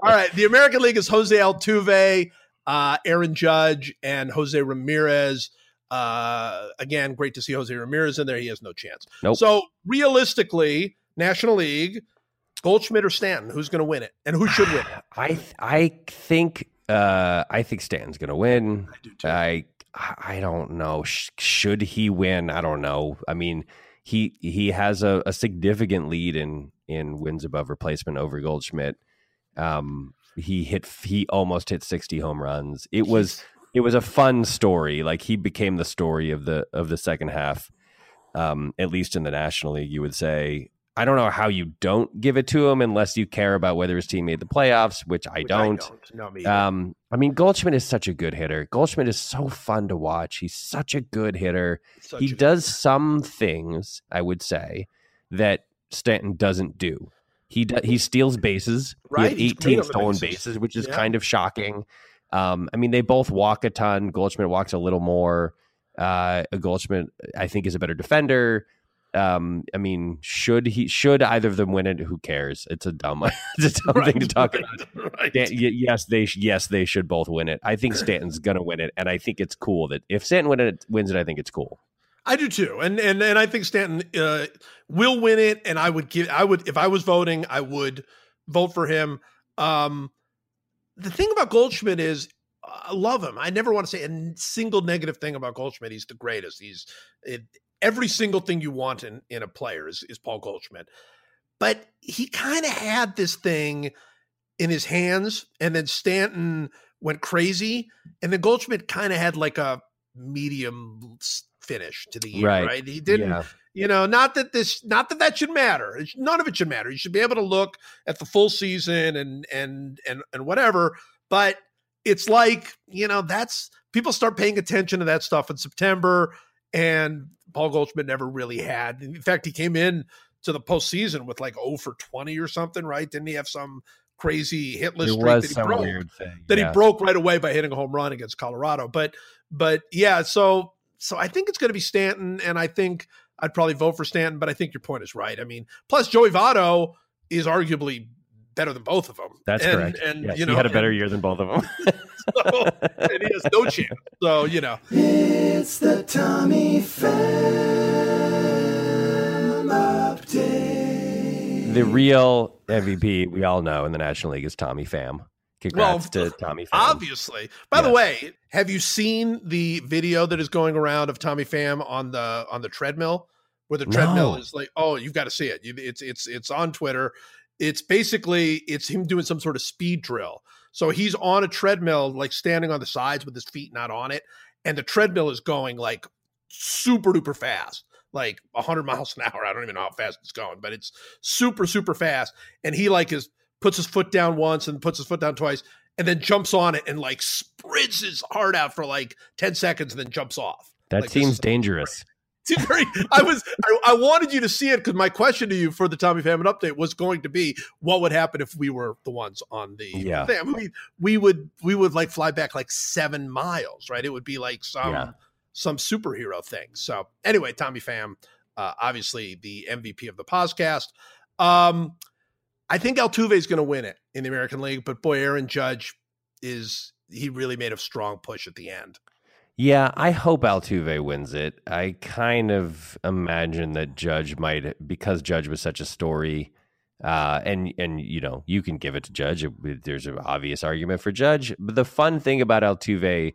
All right, the American League is Jose Altuve, uh, Aaron Judge, and Jose Ramirez. Uh, again, great to see Jose Ramirez in there. He has no chance. Nope. So realistically, National League, Goldschmidt or Stanton, who's going to win it, and who should win it? I I think uh, I think Stanton's going to win. I do too. I I don't know. Sh- should he win? I don't know. I mean, he he has a, a significant lead in in wins above replacement over Goldschmidt. Um, he hit he almost hit sixty home runs. It was it was a fun story. Like he became the story of the of the second half. Um, at least in the National League, you would say. I don't know how you don't give it to him unless you care about whether his team made the playoffs, which I Which don't. No, me. Um, I mean, Goldschmidt is such a good hitter. Goldschmidt is so fun to watch. He's such a good hitter. Such he does some things, I would say, that Stanton doesn't do. He do, he steals bases. Right, He had 18 stolen bases. bases, which is Yeah. kind of shocking. Um, I mean, they both walk a ton. Goldschmidt walks a little more. Uh, Goldschmidt, I think, is a better defender. Um, I mean, should he? Should either of them win it? Who cares? It's a dumb, it's a dumb thing to talk right, about. Right. Y- yes, they yes they should both win it. I think Stanton's gonna win it, and I think it's cool that if Stanton win it, wins it, I think it's cool. I do too, and and and I think Stanton uh, will win it. And I would give, I would, if I was voting, I would vote for him. Um, the thing about Goldschmidt is I love him. I never want to say a single negative thing about Goldschmidt. He's the greatest. He's it, every single thing you want in, in a player is, is Paul Goldschmidt. But he kind of had this thing in his hands, and then Stanton went crazy, and then Goldschmidt kind of had like a medium finish to the year, right? right? He didn't, yeah. you know, not that this, not that that should matter. None of it should matter. You should be able to look at the full season and and and and whatever. But it's like you know, that's people start paying attention to that stuff in September, and Paul Goldschmidt never really had. In fact, he came in to the postseason with like 0 for 20 or something, right? Didn't he have some crazy hitless streak that he broke? Thing, that yeah. he broke right away by hitting a home run against Colorado. But but yeah, so so I think it's going to be Stanton, and I think I'd probably vote for Stanton. But I think your point is right. I mean, plus Joey Votto is arguably better than both of them. That's and, correct. And yes, you know, he had a better year than both of them. so, and he has no chance. So you know, it's the Tommy Pham update. The real MVP we all know in the National League is Tommy Pham. Congrats well, to Tommy Pham. Obviously. By yes. the way, have you seen the video that is going around of Tommy Pham on the on the treadmill? Where the treadmill no. is like, oh, you've got to see it. It's it's it's on Twitter. It's basically it's him doing some sort of speed drill. So he's on a treadmill, like standing on the sides with his feet not on it, and the treadmill is going like super duper fast like 100 miles an hour. I don't even know how fast it's going, but it's super, super fast. And he like is puts his foot down once and puts his foot down twice, and then jumps on it and like sprints his heart out for like 10 seconds and then jumps off. That like, seems dangerous. Very, I was I, I, wanted you to see it because my question to you for the Tommy Pham update was going to be what would happen if we were the ones on the yeah. thing. I mean, we would we would like fly back like seven miles, right? It would be like some yeah. some superhero thing. So anyway, Tommy Pham, uh, obviously the MVP of the podcast. Um, I think Altuve is going to win it in the American League, but boy, Aaron Judge is he really made a strong push at the end. Yeah, I hope Altuve wins it. I kind of imagine that Judge might because Judge was such a story. Uh, and and you know you can give it to Judge. There's an obvious argument for Judge. But the fun thing about Altuve,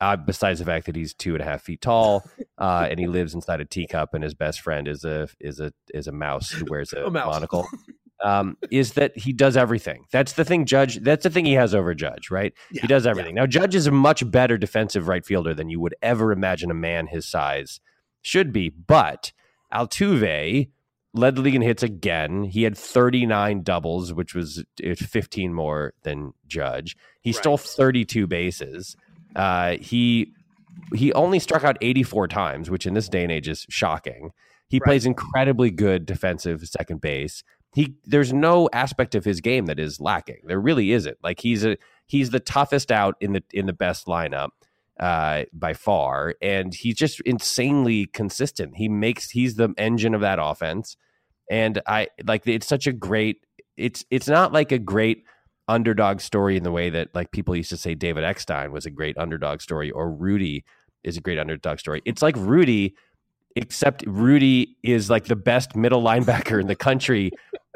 uh, besides the fact that he's two and a half feet tall, uh, and he lives inside a teacup, and his best friend is a is a is a mouse who wears a, a monocle. um, is that he does everything. That's the thing, Judge. That's the thing he has over Judge, right? Yeah, he does everything. Yeah. Now, Judge is a much better defensive right fielder than you would ever imagine a man his size should be. But Altuve led the league in hits again. He had 39 doubles, which was 15 more than Judge. He right. stole 32 bases. Uh, he he only struck out 84 times, which in this day and age is shocking. He right. plays incredibly good defensive second base he there's no aspect of his game that is lacking. There really isn't. Like he's a he's the toughest out in the in the best lineup uh, by far, and he's just insanely consistent. He makes he's the engine of that offense, and I like it's such a great. It's it's not like a great underdog story in the way that like people used to say David Eckstein was a great underdog story or Rudy is a great underdog story. It's like Rudy except Rudy is like the best middle linebacker in the country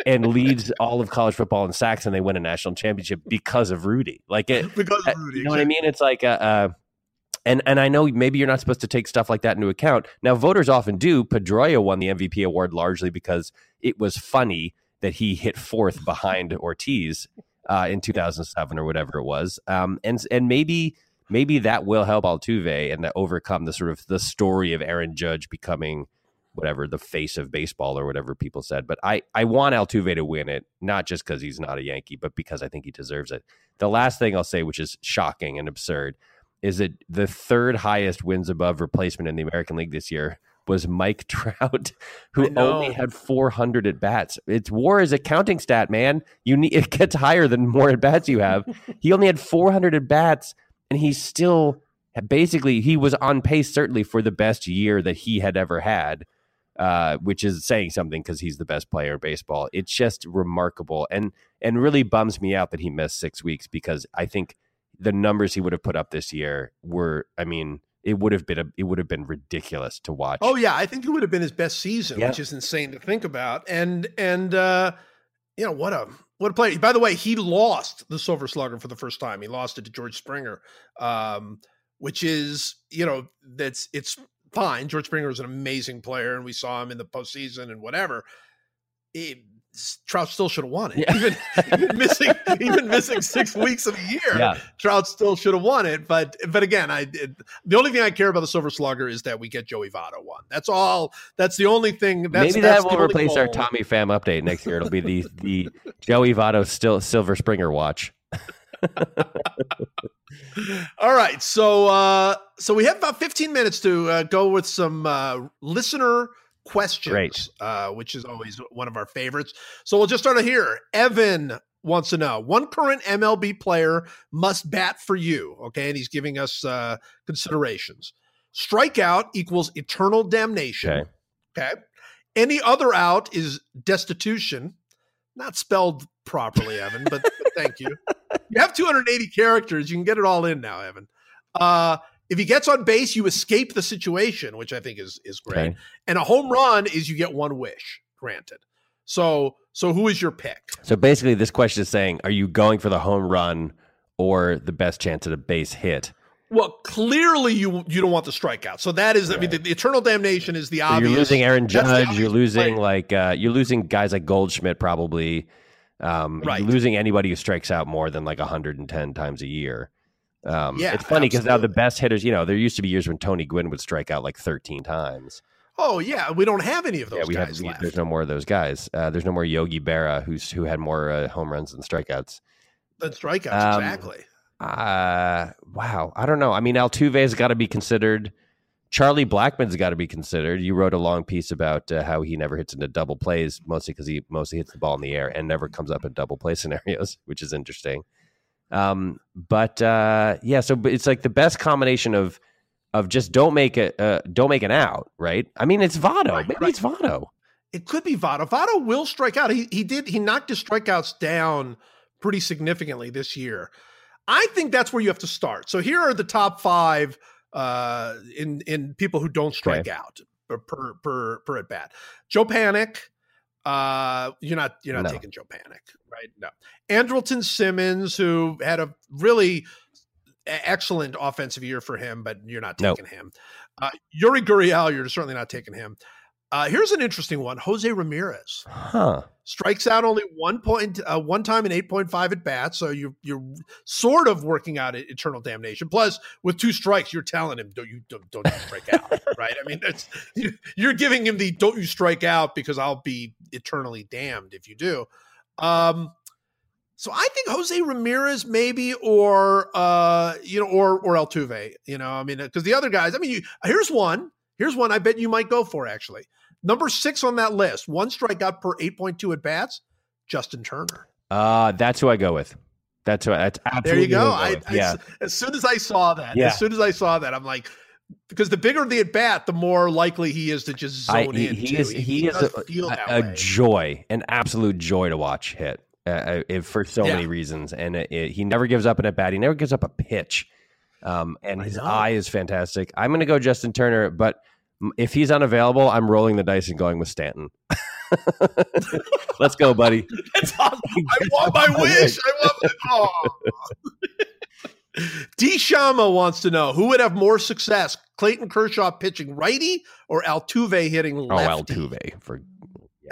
and leads all of college football in sacks, and they win a national championship because of Rudy. Like it, because of uh, Rudy. You know what I mean? It's like a, a and and I know maybe you're not supposed to take stuff like that into account. Now, voters often do. Pedroia won the MVP award largely because it was funny that he hit fourth behind Ortiz uh, in 2007 or whatever it was. Um, and and maybe maybe that will help Altuve and to overcome the sort of the story of Aaron Judge becoming whatever the face of baseball or whatever people said. But I I want Altuve to win it, not just because he's not a Yankee, but because I think he deserves it. The last thing I'll say, which is shocking and absurd, is that the third highest wins above replacement in the American League this year was Mike Trout, who only had 400 at bats. It's war is a counting stat, man. You need it gets higher than more at bats you have. he only had 400 at bats, and he's still basically he was on pace certainly for the best year that he had ever had uh, which is saying something because he's the best player in baseball. It's just remarkable, and and really bums me out that he missed six weeks because I think the numbers he would have put up this year were, I mean, it would have been a, it would have been ridiculous to watch. Oh yeah, I think it would have been his best season, yeah. which is insane to think about. And and uh, you know what a what a player. By the way, he lost the Silver Slugger for the first time. He lost it to George Springer, um, which is you know that's it's fine. George Springer is an amazing player, and we saw him in the postseason and whatever. He, Trout still should have won it. Yeah. Even, even missing even missing six weeks of the year, Yeah. Trout still should have won it. But but again, I it, the only thing I care about the Silver Slugger is that we get Joey Votto one. That's all. That's the only thing. That's, Maybe that's that will replace our. Tommy Pham update next year. It'll be the the Joey Votto still Silver Springer watch. All right, so uh, so we have about 15 minutes to uh, go with some uh, listener questions. Uh, which is always one of our favorites. So we'll just start it here. Evan wants to know: one current MLB player must bat for you. Okay, and he's giving us uh, considerations. Strikeout equals eternal damnation. Okay. Okay. Any other out is destitution. Not spelled properly, Evan, but, but thank you. You have 280 characters. You can get it all in now, Evan. Uh, if he gets on base, you escape the situation, which I think is is great. Okay. And a home run is you get one wish granted. So so who is your pick? So basically, this question is saying: Are you going for the home run or the best chance at a base hit? Well, clearly you you don't want the strikeout. So that is, I mean, the, the eternal damnation is the So obvious. you're losing Aaron Judge. You're losing play. like uh, you're losing guys like Goldschmidt probably. Um, Right. Losing anybody who strikes out more than like 110 times a year. Um, Yeah, it's funny because now the best hitters, you know, there used to be years when Tony Gwynn would strike out like 13 times. Oh yeah, we don't have any of those yeah, we guys have. left. there's no more of those guys. Uh, there's no more Yogi Berra, who's who had more uh, home runs than strikeouts. The strikeouts, Um, exactly. Uh, wow. I don't know. I mean, Altuve's got to be considered. Charlie Blackmon's got to be considered. You wrote a long piece about uh, how he never hits into double plays, mostly because he mostly hits the ball in the air and never comes up in double play scenarios, which is interesting. Um, but uh, yeah, so it's like the best combination of of just don't make it, uh, don't make an out, right? I mean, it's Votto. Right, Maybe right. it's Votto. It could be Votto. Votto will strike out. He he did. He knocked his strikeouts down pretty significantly this year. I think that's where you have to start. So here are the top five uh, in in people who don't strike out per per per, per at bat. Joe Panik. Uh, you're not you're not No. taking Joe Panik, right? No. Andrelton Simmons, who had a really excellent offensive year for him, but you're not Nope. taking him. Uh, Yuli Gurriel, you're certainly not taking him. Uh, here's an interesting one: Jose Ramirez Huh. strikes out only one point, uh, one time in eight point five at bats. So you you're sort of working out eternal damnation. Plus, with two strikes, you're telling him don't you don't, don't you strike out, right? I mean, that's you, you're giving him the don't you strike out because I'll be eternally damned if you do. Um, so I think Jose Ramirez maybe, or uh, you know, or or Altuve. You know, I mean, because the other guys. I mean, you, here's one. Here's one I bet you might go for actually. Number six on that list, one strikeout per 8.2 at bats, Justin Turner. Uh, that's who I go with. That's who. I, that's There you go. I, I, go with. I- yeah. as soon as I saw that, Yeah. as soon as I saw that, I'm like, because the bigger the at bat, the more likely he is to just zone I, in. he, he too. is he, is a, a, a joy, an absolute joy to watch hit uh, uh, for so Yeah. many reasons, and it, it- he never gives up an at bat. He never gives up a pitch, um, and his eye is fantastic. I'm going to go Justin Turner, but if he's unavailable, I'm rolling the dice and going with Stanton. Let's go, buddy. That's awesome. I want my wish. I want my. Oh. D. Shama wants to know who would have more success: Clayton Kershaw pitching righty or Altuve hitting oh, lefty? Oh. Altuve for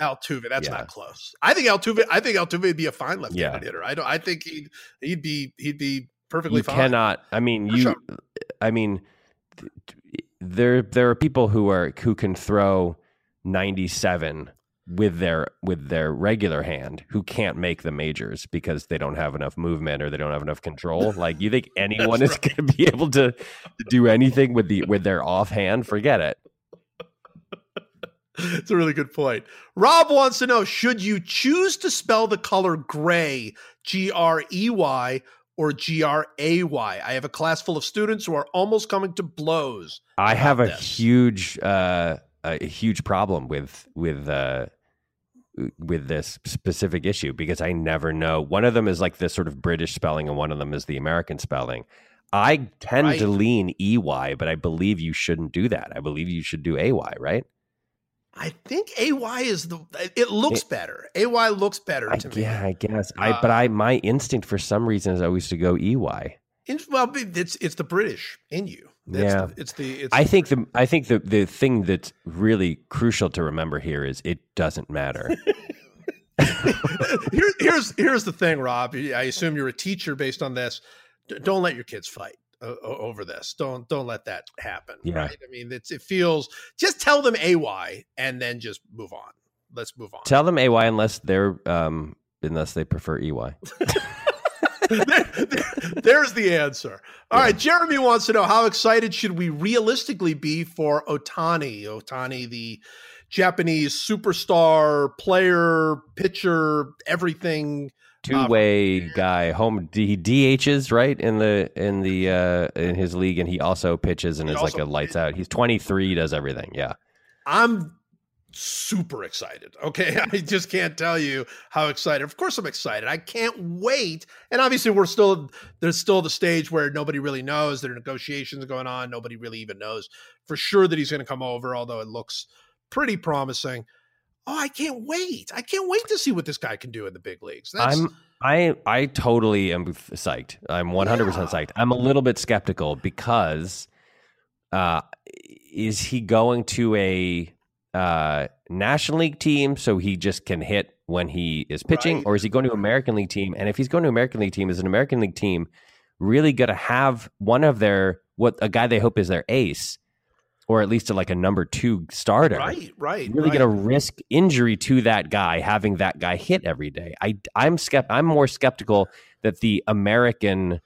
Altuve, that's Yeah. not close. I think Altuve. I think Altuve would be a fine left-handed Yeah. hitter. I don't. I think he'd he'd be he'd be perfectly you fine. cannot. I mean, you. I mean, th- th- there there are people who are who can throw 97 with their with their regular hand who can't make the majors because they don't have enough movement or they don't have enough control. Like you think anyone is going to be able to, do anything with the with their offhand? Forget it. It's a really good point. Rob wants to know: Should you choose to spell the color gray, G R E Y, or G R A Y? I have a class full of students who are almost coming to blows. I have a this. huge uh, a huge problem with with uh, with this specific issue because I never know. One of them is like this sort of British spelling, and one of them is the American spelling. I tend to lean EY, but I believe you shouldn't do that. I believe you should do AY, right? I think AY is the. It looks better. AY looks better I, to me. yeah, I guess. I Uh, but I my instinct for some reason is always to go EY. In- well, it's it's the British in you. It's Yeah. the, it's the. It's I think the I think the the thing that's really crucial to remember here is it doesn't matter. Here, here's here's the thing, Rob. I assume you're a teacher based on this. D- Don't let your kids fight o- over this. Don't don't let that happen. Yeah. Right? I mean, it's it feels. Just tell them AY and then just move on. Let's move on. Tell them AY unless they're um unless they prefer EY. There- there- there's the answer. All right, Jeremy wants to know how excited should we realistically be for Ohtani? Ohtani, the Japanese superstar player, pitcher, everything. Two way guy, home he DHs right in the in the uh in his league, and he also pitches and is like a lights out. He's twenty three, does everything. Yeah, I'm super excited. Okay. I just can't tell you how excited. Of course I'm excited. I can't wait. And obviously we're still there's still the stage where nobody really knows. There are negotiations going on. Nobody really even knows for sure that he's going to come over, although it looks pretty promising. Oh, I can't wait. I can't wait to see what this guy can do in the big leagues. That's I'm I I totally am psyched. I'm 100 percent Yeah. psyched. I'm a little bit skeptical because uh, is he going to a uh, National League team so he just can hit when he is pitching, Right. or is he going to American League team? And if he's going to American League team, is an American League team really going to have one of their what a guy they hope is their ace, or at least to like a number two starter? right, right. really right. going to risk injury to that guy having that guy hit every day. I I'm skept I'm more skeptical that the American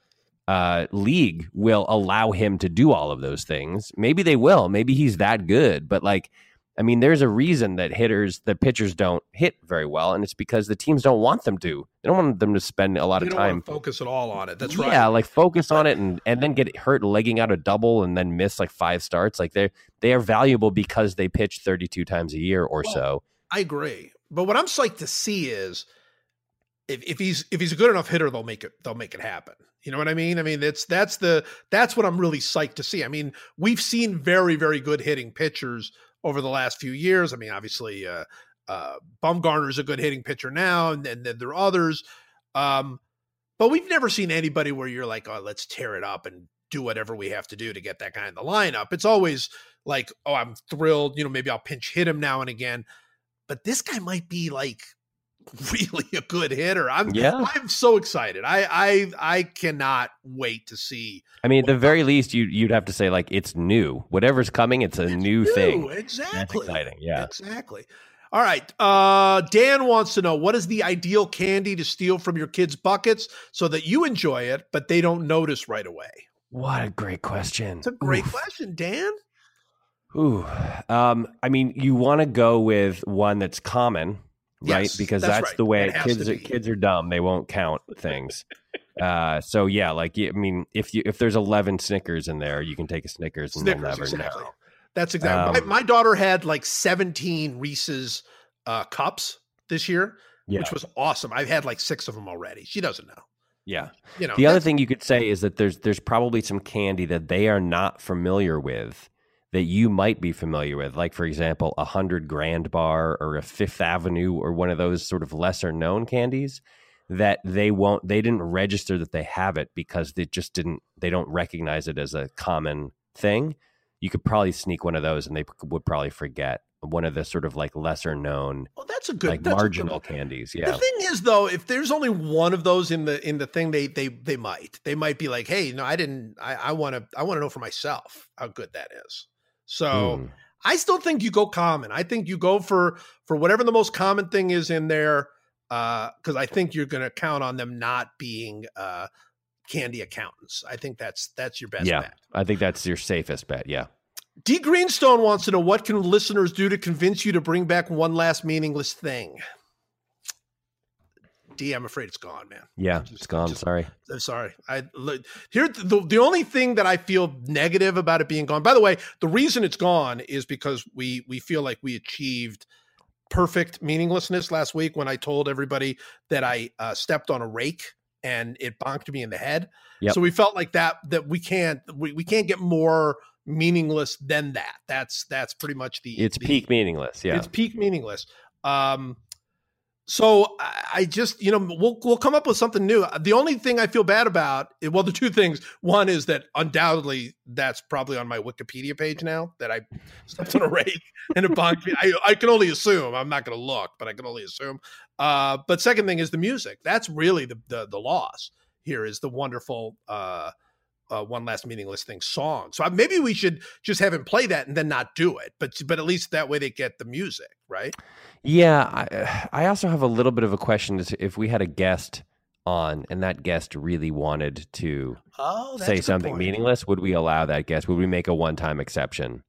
uh, league will allow him to do all of those things. Maybe they will. Maybe he's that good, but like I mean, there's a reason that hitters, that pitchers don't hit very well, and it's because the teams don't want them to. They don't want them to spend a lot You of don't time focus at all on it. That's yeah, right. Yeah, like focus on it and and then get hurt legging out a double and then miss like five starts. Like they're they are valuable because they pitch 32 times a year or Well, so. I agree. But what I'm psyched to see is if, if he's if he's a good enough hitter, they'll make it they'll make it happen. You know what I mean? I mean that's that's the that's what I'm really psyched to see. I mean, we've seen very, very good hitting pitchers over the last few years. I mean, obviously uh uh Bumgarner's a good hitting pitcher now, and then, then there are others. Um, but we've never seen anybody where you're like, oh, let's tear it up and do whatever we have to do to get that guy in the lineup. It's always like, oh, I'm thrilled, you know, maybe I'll pinch hit him now and again but this guy might be like really a good hitter. I'm Yeah. I'm so excited. I I I cannot wait to see I mean, at the very least, you you'd have to say like it's new. Whatever's coming, it's a It's new thing. That's Exactly. exciting. Yeah. Exactly. All right. Uh, Dan wants to know what is the ideal candy to steal from your kids' buckets so that you enjoy it, but they don't notice right away? What a great question. It's a great Oof. question, Dan. Ooh. Um, I mean, you want to go with one that's common, right? Yes, because that's that's, right. the way kids are, kids are dumb. They won't count things. uh, so yeah, like I mean, if you if there's 11 Snickers in there, you can take a Snickers and Snickers, they'll never exactly. know. That's exactly. Um, my, my daughter had like 17 Reese's uh, cups this year, Yeah. which was awesome. I've had like six of them already. She doesn't know. Yeah. You know, The other thing you could say is that there's there's probably some candy that they are not familiar with that you might be familiar with, like for example, a hundred grand bar or a Fifth Avenue or one of those sort of lesser known candies that they won't they didn't register that they have it because they just didn't they don't recognize it as a common thing. You could probably sneak one of those and they would probably forget one of the sort of like lesser known well, that's a good, like good marginal one. candies. The thing is, though, if there's only one of those in the in the thing, they they they might they might be like, hey, no, I didn't. I I want to I want to know for myself how good that is. So Hmm. I still think you go common. I think you go for for whatever the most common thing is in there, because I think you're going to count on them not being uh, candy accountants. I think that's that's your best Yeah. bet. I think that's your safest bet. Yeah. D Greenstone wants to know what can listeners do to convince you to bring back one last meaningless thing. D, I'm afraid it's gone, man. Yeah. Just- It's gone. just- Sorry. I'm sorry. I look here. The, the only thing that I feel negative about it being gone. By the way, the reason it's gone is because we we feel like we achieved perfect meaninglessness last week when I told everybody that I uh, stepped on a rake and it bonked me in the head. Yep. So we felt like that that we can't we, we can't get more meaningless than that. That's that's pretty much the It's the- peak meaningless. Yeah. It's peak meaningless. Um, so I just, you know, we'll we'll come up with something new. The only thing I feel bad about, well, the two things. One is that undoubtedly that's probably on my Wikipedia page now that I stepped on a rake and bonked me. I, I can only assume. I'm not going to look, but I can only assume. Uh, but second thing is the music. That's really the the, the loss here is the wonderful. Uh, uh, one last meaningless thing song. So maybe we should just have him play that and then not do it. But but at least that way they get the music, right? Yeah, I, I also have a little bit of a question: is if we had a guest on, and that guest really wanted to Oh, say something meaningless, would we allow that guest? Would we make a one-time exception?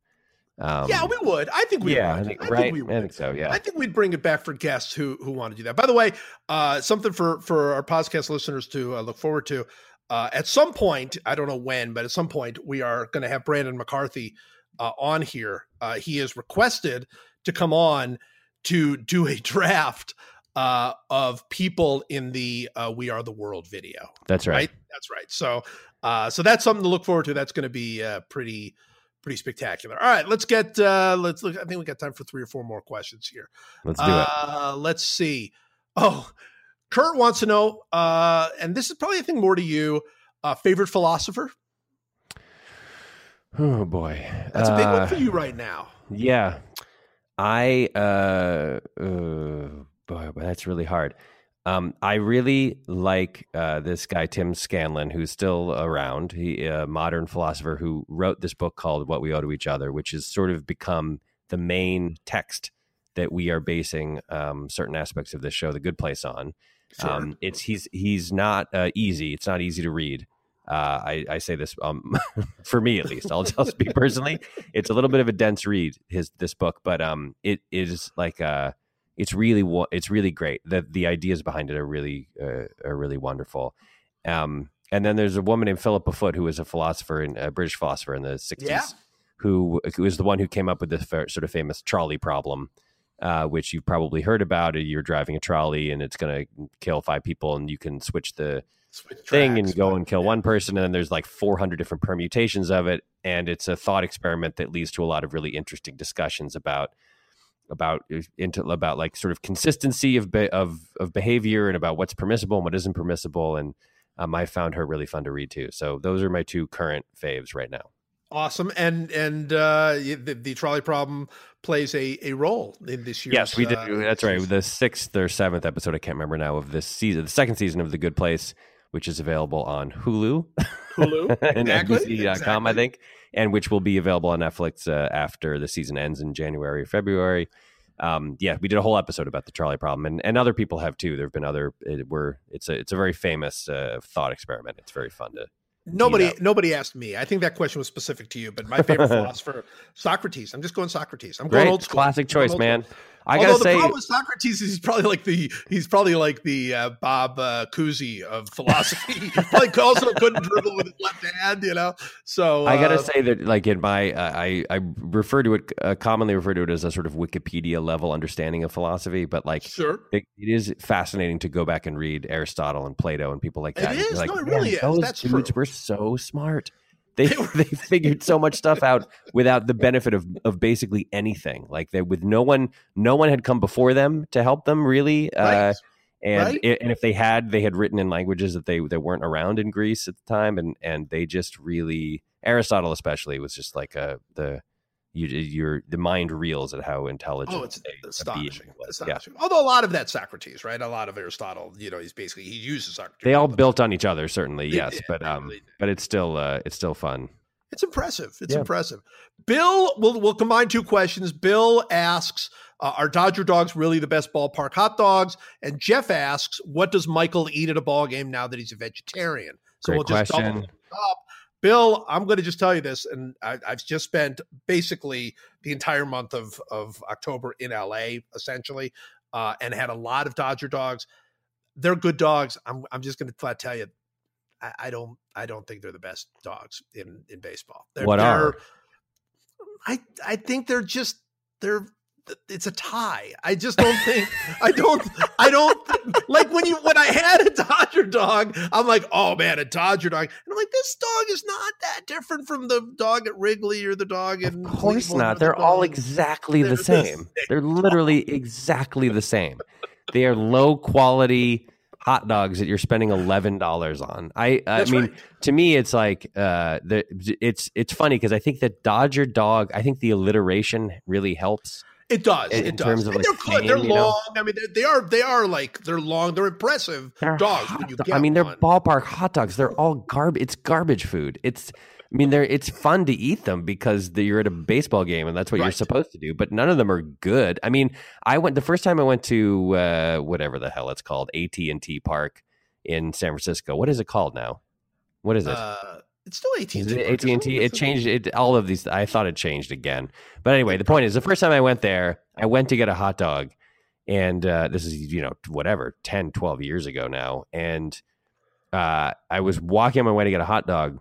Um, yeah, we would. I think we yeah, would. I think, I right. we I would. think so. Yeah. I think we'd bring it back for guests who who want to do that. By the way, uh, something for for our podcast listeners to uh, look forward to. Uh, at some point, I don't know when, but at some point, we are going to have Brandon McCarthy uh, on here. Uh, he has requested to come on to do a draft uh, of people in the uh, "We Are the World" video. That's right. right? That's right. So, uh, so that's something to look forward to. That's going to be uh, pretty, pretty spectacular. All right, let's get. Uh, let's look. I think we got time for three or four more questions here. Let's do it. Uh, let's see. Oh, Kurt wants to know, uh, and this is probably a thing more to you. Uh, favorite philosopher? Oh boy, That's a big Uh, one for you right now. Yeah, I uh, uh boy, that's really hard. Um, I really like uh, this guy Tim Scanlon, who's still around. He a modern philosopher who wrote this book called "What We Owe to Each Other," which has sort of become the main text that we are basing um, certain aspects of this show, "The Good Place," on. Sure. Um, it's he's he's not uh, easy. It's not easy to read. Uh, I, I say this um, for me at least. I'll, I'll speak personally. It's a little bit of a dense read his this book, but um, it is like uh, it's really it's really great. The the ideas behind it are really uh, are really wonderful. Um, and then there's a woman named Philippa Foot who was a philosopher and a British philosopher in the 60s Yeah. who, who was the one who came up with this sort of famous trolley problem uh, which you've probably heard about. You're driving a trolley and it's going to kill five people, and you can switch the thing and go and kill yeah. one person, and then there's like 400 different permutations of it, and it's a thought experiment that leads to a lot of really interesting discussions about about uh, into about like sort of consistency of be, of of behavior and about what's permissible and what isn't permissible and um, I found her really fun to read too. So those are my two current faves right now. Awesome, and and uh, the, the trolley problem plays a, a role in this year's. Yes, we did. uh, That's right. The sixth or seventh episode, I can't remember now, of this season, the second season of The Good Place, which is available on Hulu Hulu, and exactly, NBC.com, I think, and which will be available on Netflix uh, after the season ends in January or February. Um, yeah, we did a whole episode about the trolley problem, and, and other people have too. There have been other. It, we're it's a it's a very famous uh, thought experiment. It's very fun to. Nobody, nobody asked me. I think that question was specific to you. But my favorite philosopher, Socrates. I'm just going Socrates. I'm going Great, old school. classic choice, man. school. I Although gotta the say, problem with Socrates is he's probably like the he's probably like the uh, Bob uh, Cousy of philosophy. like also couldn't dribble with his left hand, you know. So I gotta uh, say that, like in my, uh, I I refer to it uh, commonly refer to it as a sort of Wikipedia level understanding of philosophy, but like sure. it, it is fascinating to go back and read Aristotle and Plato and people like that. be is. like, No, it really is. Those That's dudes true." were so smart. They They figured so much stuff out without the benefit of of basically anything. Like they with no one no one had come before them to help them really. Uh, and Right. i- and if they had, they had written in languages that they that weren't around in Greece at the time, and and they just really Aristotle especially was just like a the you your the mind reels at how intelligent. Oh, it's a- astonishing. astonishing. Although a lot of that Socrates, right? A lot of Aristotle, you know, he's basically he uses Socrates. They all built on each other, certainly, yes, but um, but it's still uh, it's still fun. It's impressive. It's Yeah. impressive. Bill, we'll, we'll combine two questions. Bill asks, uh, are Dodger dogs really the best ballpark hot dogs? And Jeff asks, what does Michael eat at a ball game now that he's a vegetarian? So Great we'll just double up. Bill, I'm going to just tell you this, and I, I've just spent basically the entire month of, of October in LA, essentially, uh, and had a lot of Dodger dogs. They're good dogs. I'm, I'm just going to flat tell you, I, I don't I don't think they're the best dogs in in baseball. They're, What are? I I think they're just they're it's a tie. I just don't think I don't I don't like when you when I had a Dodger dog, I'm like, oh man, a Dodger dog. And I'm like, this dog is not that different from the dog at Wrigley or the dog Of course Cleveland not. the They're all exactly They're the same They're literally exactly the same. They are low quality hot dogs that you're spending eleven dollars on. I I That's mean, right. to me, it's like uh, the it's it's funny because I think that Dodger dog. I think the alliteration really helps. It does. in- it in does. terms of, and like, they're good. They're fame, you know? long. I mean, they are. They are like they're long. They're impressive They're dogs when you do- get I mean, they're one. ballpark hot dogs. They're all garbage. It's garbage food. It's. I mean, they're. It's fun to eat them because the- you're at a baseball game and that's what you're supposed to do. But none of them are good. I mean, I went the first time I went to uh, whatever the hell it's called, AT and T Park in San Francisco. What is it called now? What is it? Uh, it's still AT and it AT and T? It changed. It all of these. I thought it changed again. But anyway, the point is, the first time I went there, I went to get a hot dog, and uh, this is you know whatever 10, 12 years ago now, and uh, I was walking on my way to get a hot dog,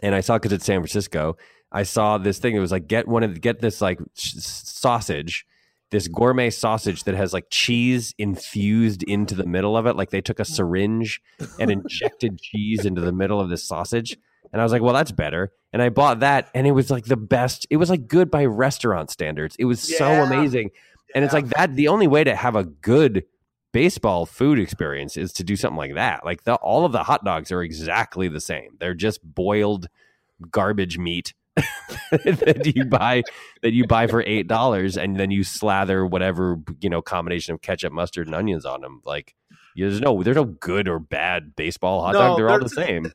and I saw because it's San Francisco, I saw this thing. It was like get one of get this like sausage. This gourmet sausage that has like cheese infused into the middle of it, like they took a syringe and injected cheese into the middle of this sausage. And I was like, well, that's better. And I bought that, and it was like the best. It was like good by restaurant standards. It was so Yeah. amazing. And it's like that. The only way to have a good baseball food experience is to do something like that. Like the, all of the hot dogs are exactly the same. They're just boiled garbage meat that you buy that you buy for eight dollars, and then you slather whatever you know combination of ketchup, mustard, and onions on them. Like there's no there's no good or bad baseball hot dog. They're all the same.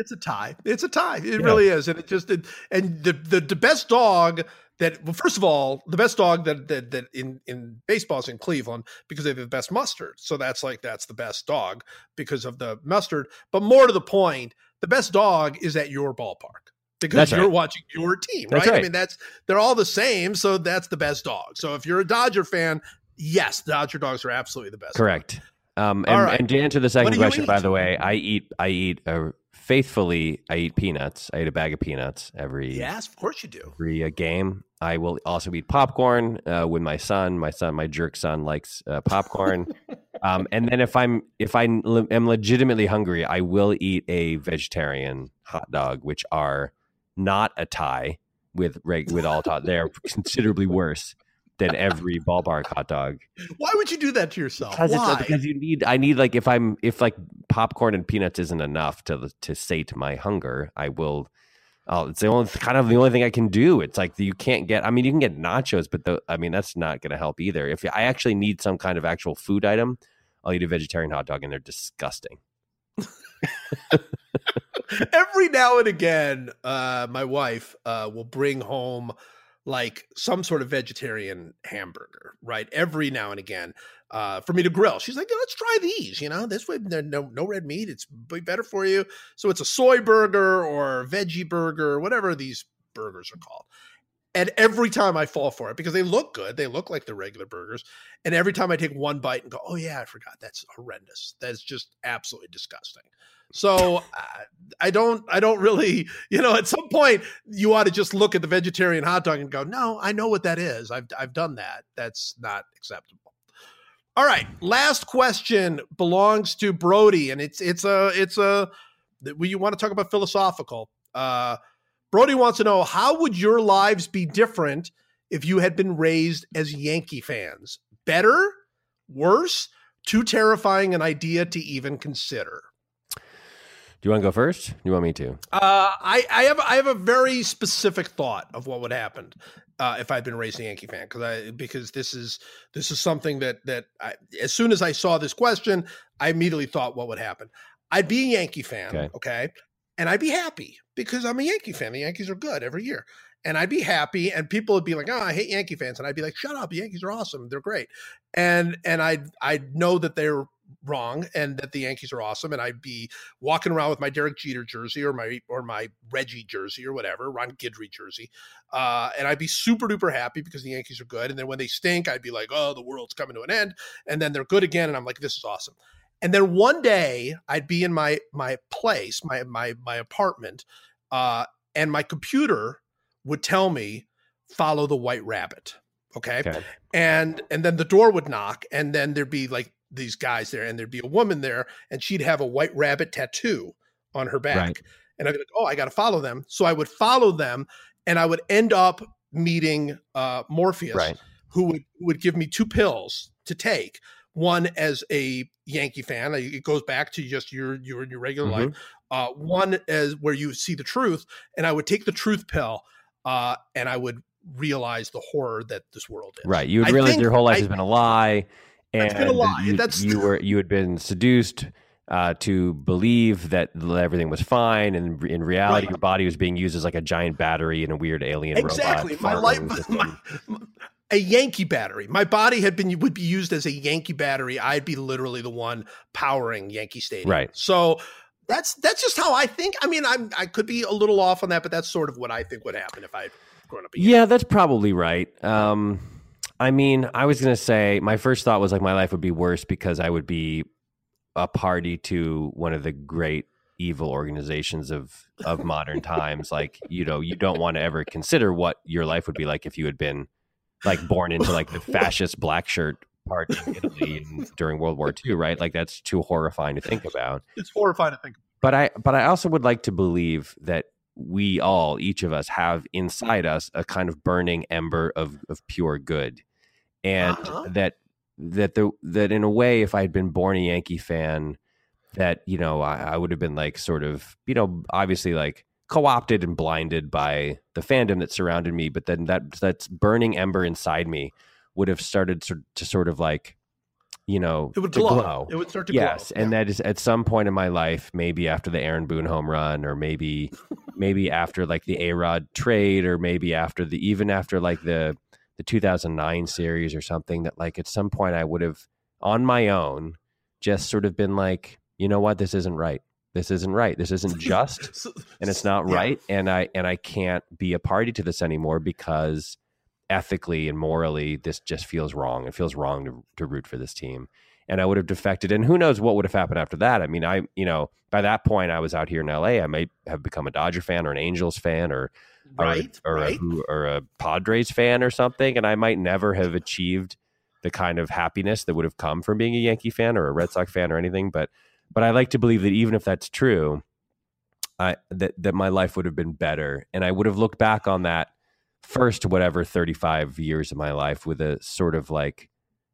It's a, tie. It's a tie. It Yeah. really is, and it just it, and the, the the best dog that well, first of all, the best dog that that, that in in baseball is in Cleveland because they have the best mustard. So that's like that's the best dog because of the mustard. But more to the point, the best dog is at your ballpark. Because That's you're right. watching your team, That's right? I mean, that's they're all the same, so that's the best dog. So if you're a Dodger fan, yes, Dodger dogs are absolutely the best. Correct. Um, and, right. and to answer the second question, by the way, I eat I eat uh, faithfully. I eat peanuts. I eat a bag of peanuts every Yes, of course you do. every uh, game. I will also eat popcorn uh, with my son. My son, my jerk son, likes uh, popcorn. um, and then if I'm if I am legitimately hungry, I will eat a vegetarian hot dog, which are not a tie with reg- with all tot. They are considerably worse than every ballpark hot dog. Why would you do that to yourself? Because, it's, Why? because you need, I need like if I'm if like popcorn and peanuts isn't enough to to sate my hunger, I will. Oh, it's the only kind of the only thing I can do. It's like you can't get. I mean, you can get nachos, but the, I mean that's not going to help either. If I actually need some kind of actual food item, I'll eat a vegetarian hot dog, and they're disgusting. every now and again uh my wife uh will bring home like some sort of vegetarian hamburger right? Every now and again uh for me to grill. She's like let's try these you know? This way no no red meat. It's better for you. So it's a soy burger or veggie burger whatever these burgers are called and every time I fall for it because they look good, they look like the regular burgers. And every time I take one bite and go, "Oh yeah, I forgot. That's horrendous. That's just absolutely disgusting." So uh, I don't, I don't really, you know, at some point you ought to just look at the vegetarian hot dog and go, "No, I know what that is. I've, I've done that. That's not acceptable." All right, last question belongs to Brody, and it's, it's a, it's a. You want to talk about philosophical? Uh, Brody wants to know how would your lives be different if you had been raised as Yankee fans? Better, worse, too terrifying an idea to even consider. Do you want to go first? Do you want me to? Uh, I, I have I have a very specific thought of what would happen uh, if I'd been raised a Yankee fan because I because this is this is something that that I, as soon as I saw this question, I immediately thought what would happen. I'd be a Yankee fan, Okay. okay, and I'd be happy because I'm a Yankee fan. The Yankees are good every year. And I'd be happy, and people would be like, "Oh, I hate Yankee fans," and I'd be like, "Shut up! The Yankees are awesome. They're great." And and I I know that they're wrong and that the Yankees are awesome, and I'd be walking around with my Derek Jeter jersey or my or my Reggie jersey or whatever, Ron Guidry jersey, uh, and I'd be super duper happy because the Yankees are good. And then when they stink, I'd be like, "Oh, the world's coming to an end," and then they're good again, and I'm like, "This is awesome." And then one day I'd be in my my place, my my my apartment, uh, and my computer would tell me follow the white rabbit. Okay? Okay. And and then the door would knock, and then there'd be like these guys there, and there'd be a woman there, and she'd have a white rabbit tattoo on her back. Right. And I'd be like, oh, I got to follow them. So I would follow them, and I would end up meeting uh, Morpheus, Right. who would who would give me two pills to take. One as a Yankee fan, it goes back to just your your your regular Mhm. life. Uh, one as where you see the truth, and I would take the truth pill, uh, and I would realize the horror that this world is. Right. You would realize your whole life I- has been a lie. And been a lie. You, That's- you were you had been seduced uh, to believe that everything was fine, and in reality, Right. your body was being used as like a giant battery in a weird alien Exactly. robot. Exactly, my life, my, a Yankee battery. My body had been would be used as a Yankee battery. I'd be literally the one powering Yankee Stadium. Right. So that's that's just how I think. I mean, I'm I could be a little off on that, but that's sort of what I think would happen if I'd grown up. Yeah, that's probably right. Um, I mean, I was gonna say my first thought was like my life would be worse because I would be a party to one of the great evil organizations of of modern times. Like, you know, you don't want to ever consider what your life would be like if you had been like born into like the fascist black shirt part in Italy in- during World War II, right? Like that's too horrifying to think about It's horrifying to think. About. But i but i also would like to believe that we all each of us have inside us a kind of burning ember of of pure good and Uh-huh. that that the that in a way if i had been born a yankee fan that you know I, I would have been like sort of you know obviously like co-opted and blinded by the fandom that surrounded me but then that that's burning ember inside me would have started to, to sort of like you know It would to glow. It would start to yes glow. and Yeah. that is at some point in my life maybe after the aaron boone home run or maybe maybe after like the a-rod trade or maybe after the even after like the the 2009 series or something that like at some point i would have on my own just sort of been like you know what this isn't right this isn't right this isn't just and it's not yeah. right and i and i can't be a party to this anymore because ethically and morally this just feels wrong it feels wrong to, to root for this team and i would have defected and who knows what would have happened after that i mean i you know by that point i was out here in la i might have become a dodger fan or an angels fan or or- Right. or, right. a, who- or a padres fan or something and i might never have achieved the kind of happiness that would have come from being a yankee fan or a red sox fan or anything but but i like to believe that even if that's true I that that my life would have been better, and I would have looked back on that first whatever thirty five years of my life with a sort of like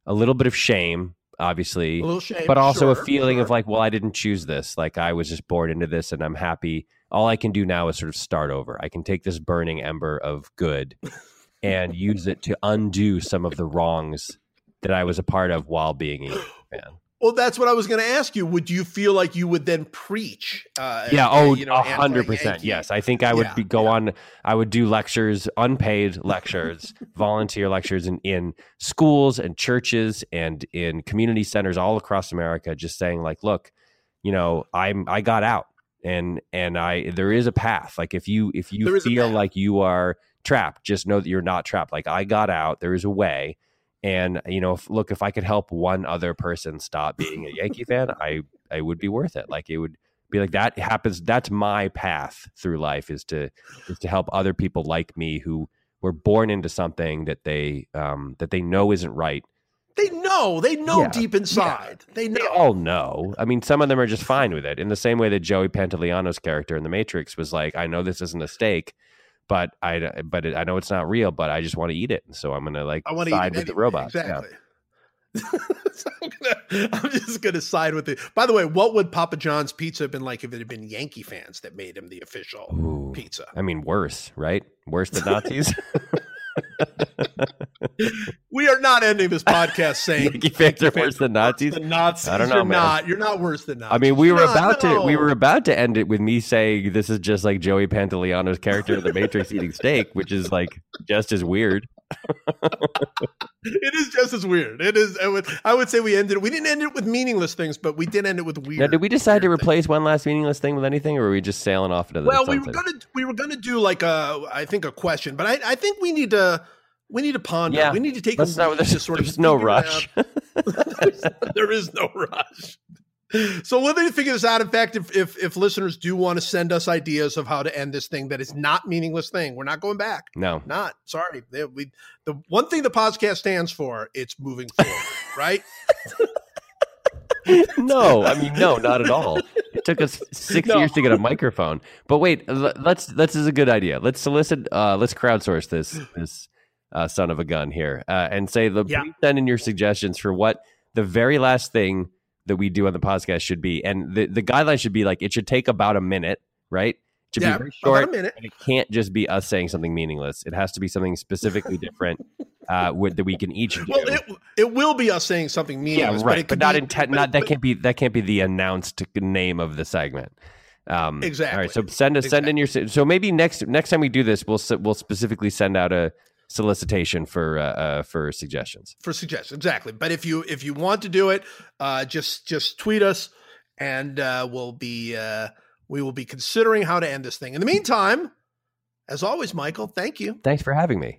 a little bit of shame, obviously, a little shame, but also a sure, feeling of like, well, I didn't choose this. Like I was just born into this, and I'm happy. All I can do now is sort of start over. I can take this burning ember of good and use it to undo some of the wrongs that I was a part of while being a fan. Well, that's what I was going to ask you. Would you feel like you would then preach? Uh, Yeah. uh, Oh, a hundred percent. Yes, I think I would Yeah, be go yeah. on. I would do lectures, unpaid lectures, volunteer lectures in in schools and churches and in community centers all across America, just saying like, look, you know, I'm I got out, and and I there is a path. Like if you if you There is a feel like you are trapped, just know that you're not trapped. Like I got out. There is a way. And you know, if, look, if I could help one other person stop being a Yankee fan, I I would be worth it. Like it would be like that happens that's my path through life is to is to help other people like me who were born into something that they um that they know isn't right They know. They know Yeah, deep inside. They know. they all know i mean some of them are just fine with it in the same way that joey pantoliano's character in the matrix was like i know this isn't a steak but i but it, i know it's not real but i just want to eat it so i'm gonna like I want to eat side it with the anyway. robot Yeah. Exactly. so I'm, gonna, I'm just going to side with it. By the way, what would Papa John's pizza have been like if it had been Yankee fans that made him the official Ooh. pizza? i mean worse right worse than nazis We are not ending this podcast saying yankee fans are worse than nazis The Nazis. I don't know, You're man. not. You're not worse than Nazis. I mean, we were not, about to we were about to end it with me saying this is just like Joey Pantoliano's character in The Matrix eating steak, which is like just as weird. It is just as weird. It is. I would, I would say we ended. We didn't end it with meaningless things, but we did end it with weird. Now, did we decide to weird things. replace one last meaningless thing with anything, or were we just sailing off into the Well, we were gonna we were gonna do like a I think a question, but I, I think we need to we need to ponder. Yeah. We need to take Let's a not. There's, sort of there's no rush. there is no rush. So we'll need to figure this out. In fact, if, if if listeners do want to send us ideas of how to end this thing that is not meaningless thing, we're not going back. No, Not sorry. They- We the one thing the podcast stands for, it's moving forward, right? no, I mean, no, not at all. It took us six No. years to get a microphone. But wait, let's this is a good idea. Let's solicit, uh, let's crowdsource this this uh, son of a gun here, uh, and say, the Yeah. send in your suggestions for what the very last thing that we do on the podcast should be, and the the guideline should be like it should take about a minute, right? It should yeah, be very short. a minute. And it can't just be us saying something meaningless. It has to be something specifically different uh, with, that we can each do. Well, it it will be us saying something Yeah, meaningless, right. but, it But, not intent. Not that can't be that can't be the announced name of the segment. Um, Exactly. All right. So send us send in your so maybe next next time we do this, we'll we'll specifically send out a solicitation for uh, uh, for suggestions. for suggestions exactly but if you if you want to do it uh just just tweet us and uh we'll be uh we will be considering how to end this thing in the meantime as always michael thank you Thanks for having me.